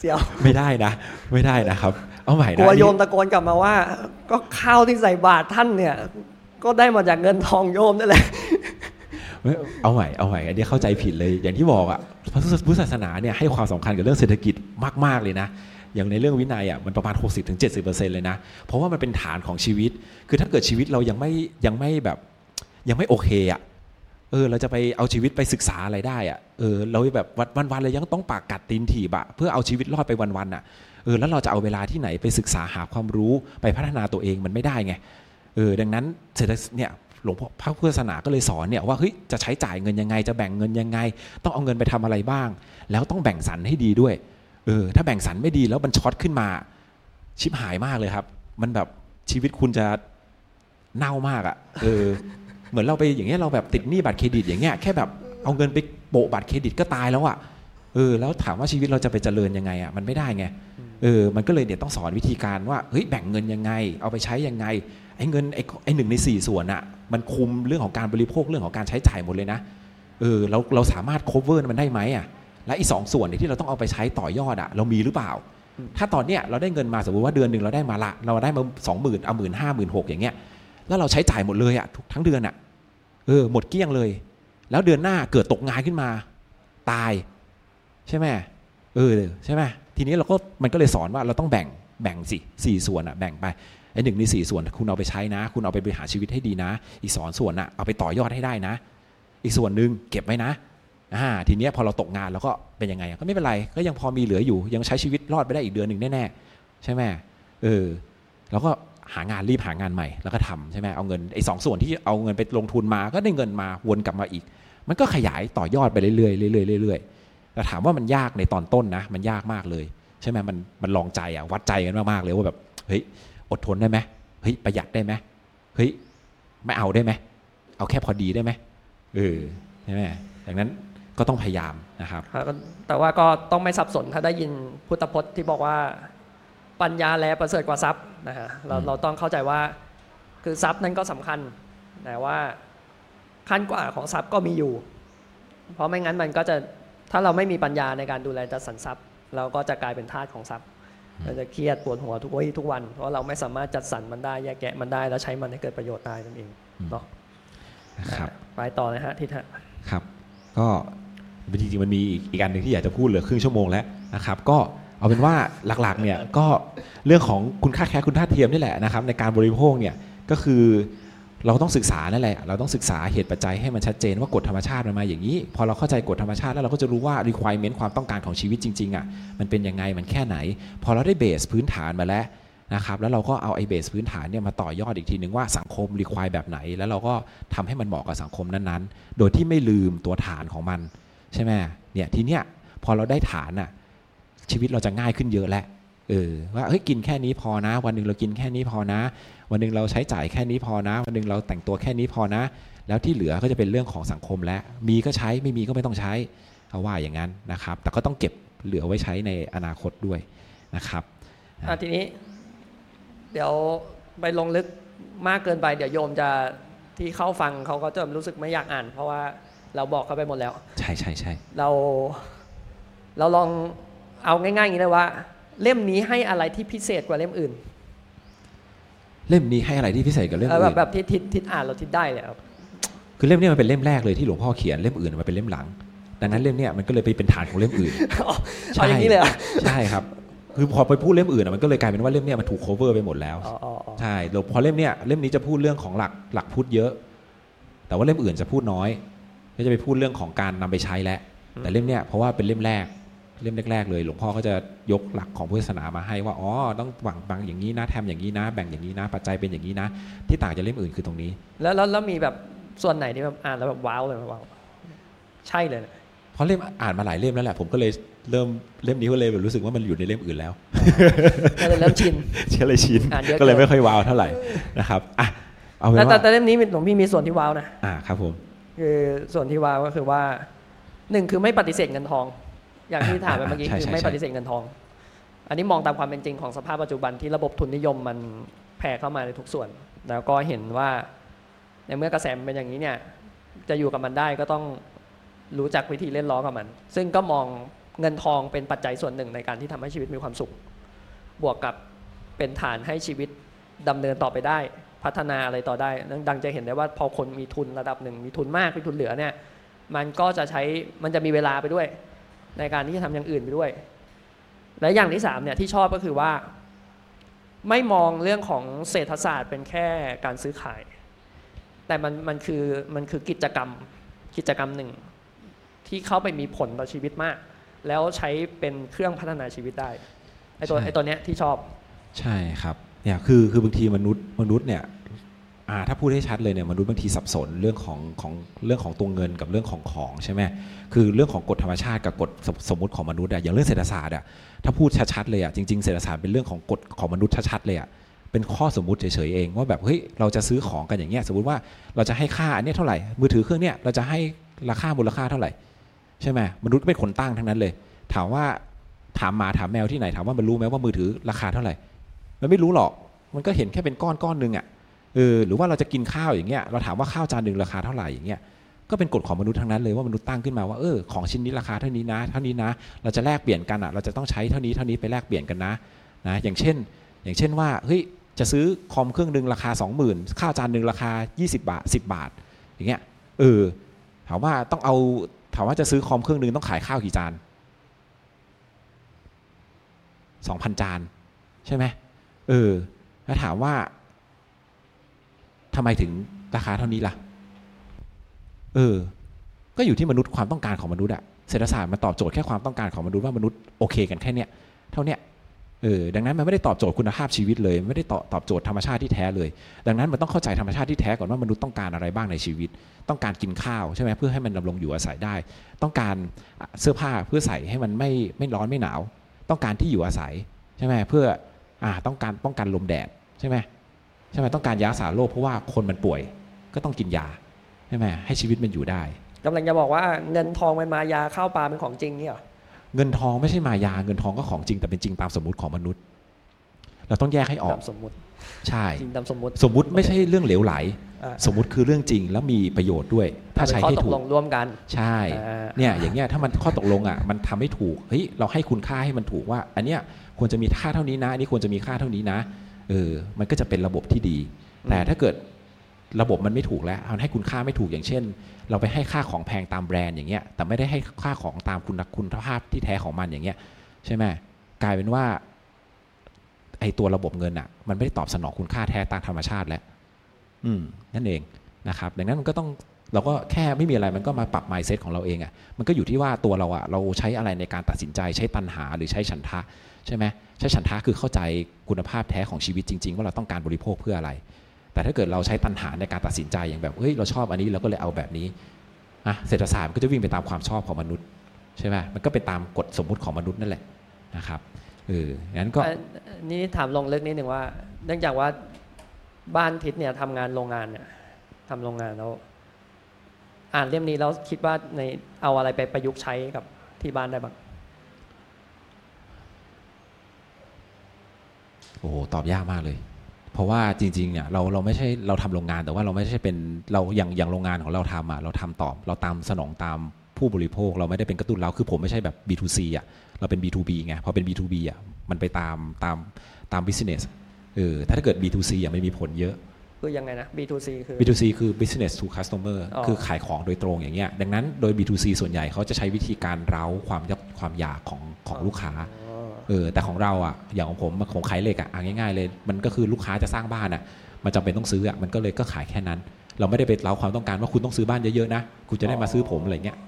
เสียวไม่ได้นะ ไม่ได้นะครับ เอาใหม่กนะลัวอันนี้โยมตะโกนกลับมาว่า ก็ข้าวที่ใส่บาตรท่านเนี่ย ก็ได้มาจากเงินทองโยมนั่นแหละไม่เอาใหม่เอาใหม่อันนี้เข้าใจผิดเลย อย่างที่บอกอะพระพุทธศาสนาเนี่ยให้ความสำคัญกับเรื่องเศรษฐกิจมาก ๆ เลยนะอย่างในเรื่องวินัยอะมันประมาณ 60-70%เลยนะ เพราะว่ามันเป็นฐานของชีวิต คือถ้าเกิดชีวิตเรายังไม่ยังไม่แบบยังไม่โอเคอะ เออเราจะไปเอาชีวิตไปศึกษาอะไรได้อะเออเราแบบวันวันๆเลยยังต้องปากกัดตีนถีบอะเพื่อเอาชีวิตรอดไปวันๆอะเออแล้วเราจะเอาเวลาที่ไหนไปศึกษาหาความรู้ไปพัฒนาตัวเองมันไม่ได้ไงเออดังนั้นเศรษฐเนี่ยหลวงพ่อพระพุทธศาสนาก็เลยสอนเนี่ยว่าเฮ้ยจะใช้จ่ายเงินยังไง จะแบ่งเงินยังไง ต้องเอาเงินไปทำอะไรบ้าง แล้วต้องแบ่งสรรให้ดีด้วยเออถ้าแบ่งสรรไม่ดีแล้วมันช็อตขึ้นมา ชิบหายมากเลยครับ มันแบบชีวิตคุณจะเน่ามากอะ่ะเออ เหมือนเราไปอย่างเงี้ยเราแบบติดหนี้บัตรเครดิตอย่างเงี้ยแค่แบบเอาเงินไปโปะบัตรเครดิตก็ตายแล้วอะ่ะเออแล้วถามว่าชีวิตเราจะไปเจริญยังไงอะ่ะมันไม่ได้ไงเออมันก็เลยเนี่ยต้องสอนวิธีการว่าเฮ้ยแบ่งเงินยังไง เอาไปใช้ยังไงไอ้เงินไอ้ไอ้หนึ่งในสี่ส่วนอะมันคุมเรื่องของการบริโภคเรื่องของการใช้จ่ายหมดเลยนะเออเราเราสามารถ cover มันได้ไหมอะและอีสองส่วนที่เราต้องเอาไปใช้ต่อยอดอะเรามีหรือเปล่า ถ้าตอนเนี้ยเราได้เงินมาสมมติว่าเดือนหนึ่งเราได้มาละ เราได้มาสองหมื่นเอาหมื่นห้าหมื่นหกอย่างเงี้ย แล้วเราใช้จ่ายหมดเลยอะทั้งเดือนอะเออหมดเกลี้ยงเลย แล้วเดือนหน้าเกิดตกงานขึ้นมา ตาย ใช่ไหมเออใช่ไหมทีนี้เราก็มันก็เลยสอนว่าเราต้องแบ่งแบ่งสิสี่ส่วนอะแบ่งไปไอ้หนึ่งในสี่ส่วนคุณเอาไปใช้นะ คุณเอาไปบริหารชีวิตให้ดีนะ อีกสองส่วนน่ะเอาไปต่อยอดให้ได้นะ อีกส่วนหนึ่งเก็บไว้นะอ่าทีนี้พอเราตกงานแล้วก็เป็นยังไงก็ไม่เป็นไรก็ยังพอมีเหลืออยู่ ยังใช้ชีวิตรอดไปได้อีกเดือนหนึ่งแน่ๆใช่ไหมเออแล้วก็ หางานรีบหางานใหม่แล้วก็ทำใช่ไหมเอาเงินไอ้สองส่วนที่เอาเงินไปลงทุนมาก็ได้เงินมาวนกลับมาอีก มันก็ขยายต่อยอดไปเรื่อยๆเรื่อยๆเรื่อยๆแต่ถามว่ามันยากในตอนต้นนะ มันยากมากเลย ใช่ไหมมันมันลองใจอะวัดใจกันมากๆเลยว่าแบบเฮ้ยอดทนได้ไหมเฮ้ยประหยัดได้ไหมเฮ้ยไม่เอาได้ไหมเอาแค่พอดีได้ไหมเออใช่ไหมดังนั้นก็ต้องพยายามนะครับแต่ว่าก็ต้องไม่สับสนถ้าได้ยินพุทธพจน์ที่บอกว่า ปัญญาแลประเสริฐกว่าทรัพย์นะฮะเราอืมเราต้องเข้าใจว่าคือทรัพย์นั้นก็สำคัญแต่ว่าขั้นกว่าของทรัพย์ก็มีอยู่ เพราะไม่งั้นมันก็จะถ้าเราไม่มีปัญญาในการดูแลจัดสรรทรัพย์ เราก็จะกลายเป็นทาสของทรัพย์เราจะเครียดปวดหัวทุกวี่ทุกวัน เพราะเราไม่สามารถจัดสรรมันได้แยกแยะมันได้แล้วใช้มันให้เกิดประโยชน์ได้นั่นเองเนาะนะครับไปต่อนะฮะทิศฮะครับ ก็จริงๆมันมีอีกอันหนึ่งที่อยากจะพูดเหลือครึ่งชั่วโมงแล้วนะครับ ก็ เอาเป็นว่าหลักๆเนี่ยก็เรื่องของคุณค่าแค่คุณค่าเทียมนี่แหละนะครับในการบริโภคเนี่ยก็คือเราต้องศึกษานั่นแหละ เราต้องศึกษาเหตุปัจจัยให้มันชัดเจนว่ากฎธรรมชาติมันมาอย่างนี้ พอเราเข้าใจกฎธรรมชาติแล้วเราก็จะรู้ว่า requirement ความต้องการของชีวิตจริงๆอะมันเป็นยังไงมันแค่ไหน พอเราได้เบสพื้นฐานมาแล้วนะครับแล้วเราก็เอาไอ้เบสพื้นฐานเนี่ยมาต่อยอดอีกทีหนึ่งว่าสังคม require แบบไหน แล้วเราก็ทำให้มันเหมาะกับสังคมนั้นๆ โดยที่ไม่ลืมตัวฐานของมันใช่ไหมเนี่ยทีเนี้ยพอเราได้ฐานน่ะ ชีวิตเราจะง่ายขึ้นเยอะแล้วเออว่าเฮ้ยกินแค่นี้พอนะ วันหนึ่งเรากินแค่นี้พอนะ วันหนึ่งเราใช้จ่ายแค่นี้พอนะ วันหนึ่งเราแต่งตัวแค่นี้พอนะ แล้วที่เหลือก็จะเป็นเรื่องของสังคมแล้วมีก็ใช้ไม่มีก็ไม่ต้องใช้เขาว่าอย่างนั้นนะครับ แต่ก็ต้องเก็บเหลือไว้ใช้ในอนาคตด้วยนะครับอะทีนี้ เดี๋ยวไปลงลึกมากเกินไป เดี๋ยวโยมจะที่เข้าฟังเขาก็จะรู้สึกไม่อยากอ่าน เพราะว่าเราบอกเขาไปหมดแล้ว ใช่ใช่ใช่เราเราลอง เอาง่ายๆอย่างนี้เลยว่า เล่มนี้ให้อะไรที่พิเศษกว่าเล่มอื่น เล่มนี้ให้อะไรที่พิเศษกับเล่มเออแบอื่บนแบบที่ทิศทิศอ่านเราทิศได้เลยครับคือเล่มนี้มันเป็นเล่มแรกเลยที่หลวงพ่อเขียนเล่มอื่นมันเป็นเล่มหลัง ดังนั้นเล่มเนี้ยมันก็เลยไปเป็นฐานของเล่มอื่นเอาอย่างนี้เลยเหรอใช่ครับ คือพอไปพูดเล่มอื่นอะมันก็เลยกลายเป็นว่าเล่มเนี้ยมันถูก cover ไปหมดแล้ว อ๋ออ๋ออ๋อใช่แล้วพอเล่มเนี้ยเล่มนี้จะพูดเรื่องของหลักหลักพุทธเยอะ แต่ว่าเล่มอื่นจะพูดน้อย ก็จะไปพูดเรื่องของการนำไปใช้แล้วแต่เล่มเนี้ยเพราะว่าเป็นเล่มแรก เล่มแรกๆเลย หลวงพ่อก็จะยกหลักของพุทธศาสนามาให้ว่าอ๋อต้องหวังบังอย่างนี้นะแทมอย่างนี้นะ แบ่งอย่างนี้นะ ปัจจัยเป็นอย่างนี้นะ ที่ต่างจากเล่มอื่นคือตรงนี้ แล้วแล้วแล้วมีแบบส่วนไหนที่แบบอ่านแล้วแบบว้าวเลยไหมว้าวใช่เลยนะเพราะเล่มอ่านมาหลายเล่มแล้วแหละผมก็เลยเริ่มเล่มนี้ก็เลยแบบรู้สึกว่ามันอยู่ในเล่มอื่นแล้วก็เลยเริ่มชินเชื่อเลยชินอ่านเยอะก็เลยเกินไม่ค่อยว้าวเท่าไหร่นะครับอะเอาเป็นแต่แต่ว่าแต่เล่มนี้หลวงพี่มีส่วนที่ว้าวนะอ่าครับผมคือส่วนที่ว้าวก็คือว่าหนึ่งคือไม่ปฏิเสธเงินทอง อย่างที่ถามไปเมื่อกี้ใช่คือใช่ไม่ใช่ปฏิเสธเงินทอง อันนี้มองตามความเป็นจริงของสภาพปัจจุบันที่ระบบทุนนิยมมันแผ่เข้ามาในทุกส่วน แล้วก็เห็นว่าในเมื่อกระแสมันเป็นอย่างนี้เนี่ยจะอยู่กับมันได้ก็ต้องรู้จักวิธีเล่นล้อกับมัน ซึ่งก็มองเงินทองเป็นปัจจัยส่วนหนึ่งในการที่ทำให้ชีวิตมีความสุข บวกกับเป็นฐานให้ชีวิตดำเนินต่อไปได้ พัฒนาอะไรต่อได้ ดังจะเห็นได้ว่าพอคนมีทุนระดับหนึ่งมีทุนมากมีทุนเหลือเนี่ยมันก็จะใช้มันจะมีเวลาไปด้วย ในการที่จะทำอย่างอื่นไปด้วย และอย่างที่สามเนี่ยที่ชอบก็คือว่า ไม่มองเรื่องของเศรษฐศาสตร์เป็นแค่การซื้อขาย แต่มันมันคือมันคือกิจกรรมกิจกรรมหนึ่ง ที่เข้าไปมีผลต่อชีวิตมาก แล้วใช้เป็นเครื่องพัฒนาชีวิตได้ไอตัวไอตัวเนี้ยที่ชอบ ใช่ครับเนี่ยคือคือบางทีมนุษย์มนุษย์เนี่ย ถ้าพูดให้ชัดเลยเนี่ยมนุษย์บางทีสับสนเรื่องของของเรื่องของตัวเงินกับเรื่องของของใช่ไหมคือเรื่องของกฎธรรมชาติกับกฎสมสมมติของมนุษย์อะอย่างเรื่องเศรษฐศาสตร์อะถ้าพูดชัดๆเลยอะจริงๆเศรษฐศาสตร์เป็นเรื่องของกฎของมนุษย์ชัดๆเลยอะเป็นข้อสมมุติเฉยๆเองว่าแบบเฮ้ยเราจะซื้อของกันอย่างเงี้ยสมมติว่าเราจะให้ค่าอันเนี้ยเท่าไหร่มือถือเครื่องเนี้ยเราจะให้ราคามูลค่าเท่าไหร่ใช่ไหมมนุษย์เป็นคนตั้งทั้งนั้นเลย ถามว่าถามหมาถามแมวที่ไหนถามว่ามันรู้ไหมว่ามือถือราคาเท่าไหร่ มันไม่รู้หรอกมันก็เห็นแค่เป็นก้อนก้อนหนึ่งอะ เออหรือว่าเราจะกินข้าวอย่างเงี้ยเราถามว่าข้าวจานหนึ่งราคาเท่าไหร่อย่างเงี้ยก็เป็นกฎของมนุษย์ทั้งนั้นเลยว่ามนุษย์ตั้งขึ้นมาว่าเออของชิ้นนี้ราคาเท่านี้นะ เท่านี้นะ เราจะแลกเปลี่ยนกันอะเราจะต้องใช้เท่านี้เท่านี้ไปแลกเปลี่ยนกันนะนะอย่างเช่น อย่างเช่นว่าเฮ้ยจะซื้อคอมเครื่องหนึ่งราคา 20,000ข้าวจานหนึ่งราคา 20 บาท 10 บาท อย่างเงี้ยเออถามว่าต้องเอาถามว่าจะซื้อคอมเครื่องหนึ่งต้องขายข้าวกี่จาน 2,000 จาน ใช่ไหมเออแล้วถามว่า ทำไมถึงราคาเท่านี้ล่ะ เออ ก็อยู่ที่มนุษย์ความต้องการของมนุษย์อะเศรษฐศาสตร์มันตอบโจทย์แค่ความต้องการของมนุษย์ว่ามนุษย์โอเคกันแค่เนี้ยเท่าเนี้ยเออดังนั้นมันไม่ได้ตอบโจทย์คุณภาพชีวิตเลยไม่ได้ตอบตอบโจทย์ธรรมชาติที่แท้เลย ดังนั้นมันต้องเข้าใจธรรมชาติที่แท้ก่อนว่ามนุษย์ต้องการอะไรบ้างในชีวิต ต้องการกินข้าวใช่ไหมเพื่อให้มันดำรงอยู่อาศัยได้ ต้องการเสื้อผ้าเพื่อใส่ให้มันไม่ไม่ร้อนไม่หนาว ต้องการที่อยู่อาศัยใช่ไหมเพื่ออ่าต้องการป้องกันลมแดดใช่ไหม ใช่ไหมต้องการยารักษาโรคเพราะว่าคนมันป่วยก็ต้องกินยาใช่ไหมให้ชีวิตมันอยู่ได้กำลังจะบอกว่าเงินทองเป็นมายาข้าวปลาเป็นของจริงเนี่ยเหรอเงินทองไม่ใช่มายาเงินทองก็ของจริงแต่เป็นจริงตามสมมติของมนุษย์ เราต้องแยกให้ออกตามสมมุติใช่จริงตามสมมุติสมมุติไม่ใช่เรื่องเหลวไหลอ่าสมมุติคือเรื่องจริงแล้วมีประโยชน์ด้วย ถ้าใช้เป็นข้อให้ตกถูลกงร่วมกัน ใช่อ่าเนี่ยอย่างเงี้ยถ้ามันข้อตกลงอะมันทำให้ถูกเฮ้ยเราให้คุณค่าให้มันถูกว่า อันเนี้ยควรจะมีค่าเท่านี้นะอันนี้ควรจะมีค่าเท่านี้นะ เออมันก็จะเป็นระบบที่ดี แต่ถ้าเกิดระบบมันไม่ถูกแล้วมันให้คุณค่าไม่ถูกอย่างเช่น เราไปให้ค่าของแพงตามแบรนด์อย่างเงี้ยแต่ไม่ได้ให้ค่าของตามคุณคุณภาพที่แท้ของมันอย่างเงี้ยใช่ไหมกลายเป็นว่าไอตัวระบบเงินอะ มันไม่ได้ตอบสนองคุณค่าแท้ตามธรรมชาติแล้ว อืม นั่นเองนะครับ ดังนั้นมันก็ต้องเราก็แค่ไม่มีอะไรมันก็มาปรับ mindset ของเราเองอะ่ะ มันก็อยู่ที่ว่าตัวเราอะ่ะ เราใช้อะไรในการตัดสินใจใช้ตันหาหรือใช้ฉันทะ ใช่ไหมใช้ฉันทะคือเข้าใจคุณภาพแท้ของชีวิตจริง ๆ ว่าเราต้องการบริโภคเพื่ออะไร แต่ถ้าเกิดเราใช้ตันหาในการตัดสินใจอย่างแบบเฮ้ยเราชอบอันนี้เราก็เลยเอาแบบนี้อะเศรษฐศาสตร์มันก็จะวิ่งไปตามความชอบของมนุษย์ใช่ไหมมันก็เป็นตามกฎสมมุติของมนุษย์นั่นแหละนะครับเอองั้นก็นี่ถามลงลึกนิดหนึ่งว่า เนื่องจากว่าบ้านทิศเนี่ยทำงานโรงงานเนี่ยทำโรงงานแล้วอ่านเล่มนี้แล้วคิดว่าในเอาอะไรไปประยุกต์ใช้กับที่บ้านได้บ้าง โอ้โหตอบยากมากเลย เพราะว่าจริงๆเนี่ยเราเราไม่ใช่เราทำโรงงานแต่ว่าเราไม่ใช่เป็นเราอย่างอย่างโรงงานของเราทำอะเราทำตอบเราตามสนองตามผู้บริโภค เราไม่ได้เป็นกระตุ้นเราคือผมไม่ใช่แบบ B2C อะเราเป็น B2B ไงพอเป็น B2B อะมันไปตามตามตาม business เออถ้าเกิด B2C อะไม่มีผลเยอะคือยังไงนะ B2C คือ B2C คือ business to customer อ๋อคือขายของโดยตรงอย่างเงี้ย ดังนั้นโดย B2C ส่วนใหญ่เขาจะใช้วิธีการเร้าความยับความอยากของของลูกค้า ออเออแต่ของเราอะอย่างของผมผมขายเหล็กอะอะง่ายๆเลย มันก็คือลูกค้าจะสร้างบ้านอะ มันจำเป็นต้องซื้ออะมันก็เลยก็ขายแค่นั้น เราไม่ได้ไปเร้าความต้องการว่าคุณต้องซื้อบ้านเยอะๆนะคุณจะได้มาซื้อผมอะไรเงี้ย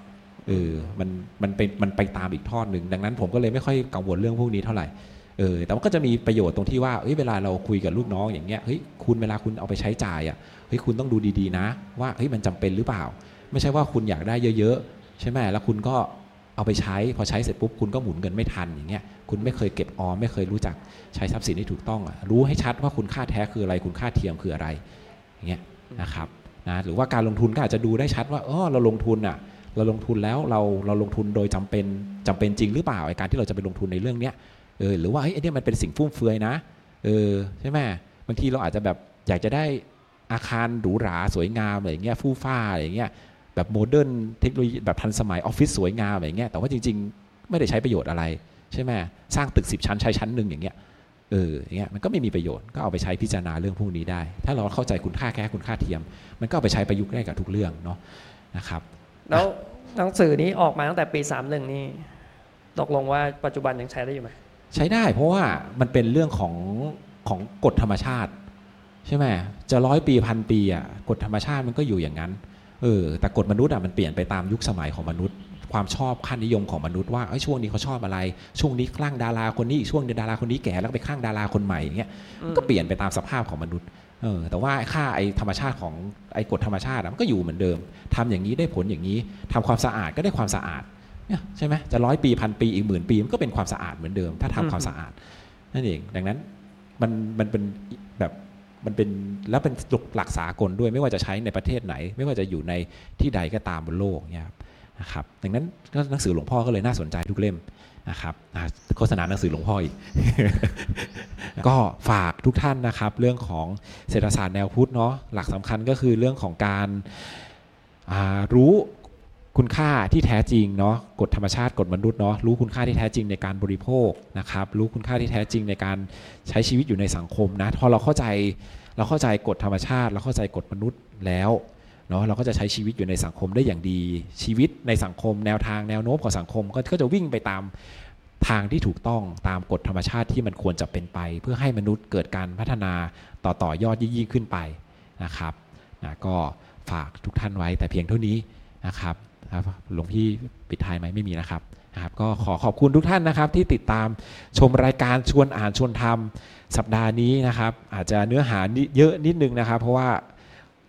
เออมันมันเป็นมันไปตามอีกทอดหนึ่งดังนั้นผมก็เลยไม่ค่อยกังวลเรื่องพวกนี้เท่าไหร่เออแต่มันก็จะมีประโยชน์ตรงที่ว่าเฮ้ยเวลาเราคุยกับลูกน้องอย่างเงี้ยเฮ้ยคุณเวลาคุณเอาไปใช้จ่ายอะเฮ้ยคุณต้องดูดีๆนะ ว่าเฮ้ยมันจำเป็นหรือเปล่า ไม่ใช่ว่าคุณอยากได้เยอะๆใช่ไหมแล้วคุณก็ เอาไปใช้พอใช้เสร็จปุ๊บคุณก็หมุนเงินไม่ทันอย่างเงี้ยคุณไม่เคยเก็บออมไม่เคยรู้จักใช้ทรัพย์สินที่ถูกต้องอะรู้ให้ชัดว่าคุณค่าแท้คืออะไรคุณค่าเทียมคืออะไรอย่างเงี้ยนะครับนะหรือว่าการลงทุนก็อาจจะดูได้ชัดว่าอ๋อเราลงทุนอะเราลงทุนแล้วเราเราลงทุนโดยจำเป็นจำเป็นจริงหรือเปล่าไอการที่เราจะไปลงทุนในเรื่องเนี้ยเออหรือว่าเฮ้ยไอเนี้ยมันเป็นสิ่งฟุ่มเฟือยนะเออใช่ไหมบางทีเราอาจจะแบบอยากจะได้อาคารหรูหราสวยงามอะไรเงี้ยฟู่ฟ่าอะไรเงี้ย แบบ modern เทคโนโลยีแบบทันสมัยออฟฟิศสวยงามอะไรอย่างเงี้ยแต่ว่าจริง ๆ ไม่ได้ใช้ประโยชน์อะไรใช่ไหมสร้างตึกสิบชั้นใช้ชั้นหนึ่งอย่างเงี้ยเอออย่างเงี้ยมันก็ไม่มีประโยชน์ก็เอาไปใช้พิจารณาเรื่องพวกนี้ได้ ถ้าเราเข้าใจคุณค่าแท้คุณค่าเทียม มันก็เอาไปใช้ประยุกต์ได้กับทุกเรื่องเนาะนะครับ แล้วหนังสือนี้ออกมาตั้งแต่ปี 31 นี่ตกลงว่าปัจจุบันยังใช้ได้อยู่ไหมใช้ได้เพราะว่ามันเป็นเรื่องของของกฎธรรมชาติ ใช่ไหมจะร้อยปีพันปีอะกฎธรรมชาติมันก็อยู่อย่างนั้น เออแต่กฎมนุษย์อะมันเปลี่ยนไปตามยุคสมัยของมนุษย์ ความชอบค่านิยมของมนุษย์ว่าเอ้ยช่วงนี้เขาชอบอะไร ช่วงนี้คลั่งดาราคนนี้อีกช่วงนึงดาราคนนี้แก่แล้วก็ไปคลั่งดาราคนใหม่อย่างเงี้ยมันก็เปลี่ยนไปตามสภาพของมนุษย์เออแต่ว่าไอ้ค่าไอ้ธรรมชาติของไอ้กฎธรรมชาติอะมันก็อยู่เหมือนเดิมทำอย่างนี้ได้ผลอย่างนี้ทำความสะอาดก็ได้ความสะอาดเนี่ยใช่ไหมจะร้อยปีพันปีอีกหมื่นปีมันก็เป็นความสะอาดเหมือนเดิม ถ้าทำความสะอาดนั่นเองดังนั้นมันมันเป็นแบบ มันเป็นแล้วเป็นหลักสากลด้วย ไม่ว่าจะใช้ในประเทศไหน ไม่ว่าจะอยู่ในที่ใดก็ตามบนโลกเนี่ยครับนะครับดังนั้นหนังสือหลวงพ่อก็เลยน่าสนใจทุกเล่มนะครับโฆษณาหนังสือหลวงพ่ออีก ก็ฝากทุกท่านนะครับ เรื่องของเศรษฐศาสตร์แนวพุทธเนาะหลักสำคัญก็คือเรื่องของการรู้ คุณค่าที่แท้จริงเนาะกฎธรรมชาติกฎมนุษย์เนาะรู้คุณค่าที่แท้จริงในการบริโภคนะครับรู้คุณค่าที่แท้จริงในการใช้ชีวิตอยู่ในสังคมนะพอเราเข้าใจเราเข้าใจกฎธรรมชาติ เราเข้าใจกฎมนุษย์แล้วเนาะเราก็จะใช้ชีวิตอยู่ในสังคมได้อย่างดี ชีวิตในสังคม แนวทางแนวโน้มของสังคมก็จะวิ่งไปตามทางที่ถูกต้องตามกฎธรรมชาติที่มันควรจะเป็นไป เพื่อให้มนุษย์เกิดการพัฒนาต่อต่อยอดยิ่งขึ้นไปนะครับนะก็ฝากทุกท่านไว้แต่เพียงเท่านี้นะครับ ครับหลวงพี่ปิดท้ายไหมไม่มีนะครับนะครับ ก็ขอขอบคุณทุกท่านนะครับ ที่ติดตามชมรายการชวนอ่านชวนทำสัปดาห์นี้นะครับ อาจจะเนื้อหานิเยอะนิดนึงนะครับ เพราะว่า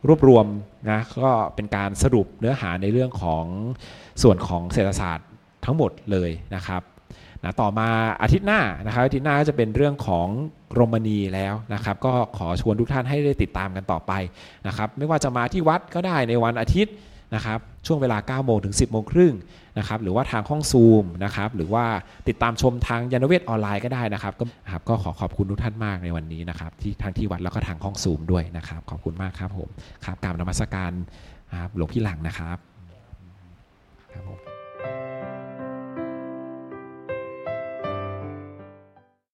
รวบรวมนะก็เป็นการสรุปเนื้อหาในเรื่องของส่วนของเศรษฐศาสตร์ทั้งหมดเลยนะครับนะต่อมาอาทิตย์หน้านะครับอาทิตย์หน้าก็จะเป็นเรื่องของกรมณีแล้วนะครับ ก็ขอชวนทุกท่านให้ได้ติดตามกันต่อไปนะครับ ไม่ว่าจะมาที่วัดก็ได้ในวันอาทิตย์ นะครับช่วงเวลา 9 โมงถึง 10 โมงครึ่งนะครับหรือว่าทางห้องซูมนะครับหรือว่าติดตามชมทางยานเวทออนไลน์ก็ได้นะครับก็ครับก็ขอขอบคุณทุกท่านมากในวันนี้นะครับที่ทางที่วัดแล้วก็ทางห้องซูมด้วยนะครับ ขอบคุณมากครับผมครับกราบนมัสการครับหลวงพี่หลังนะครับครับผม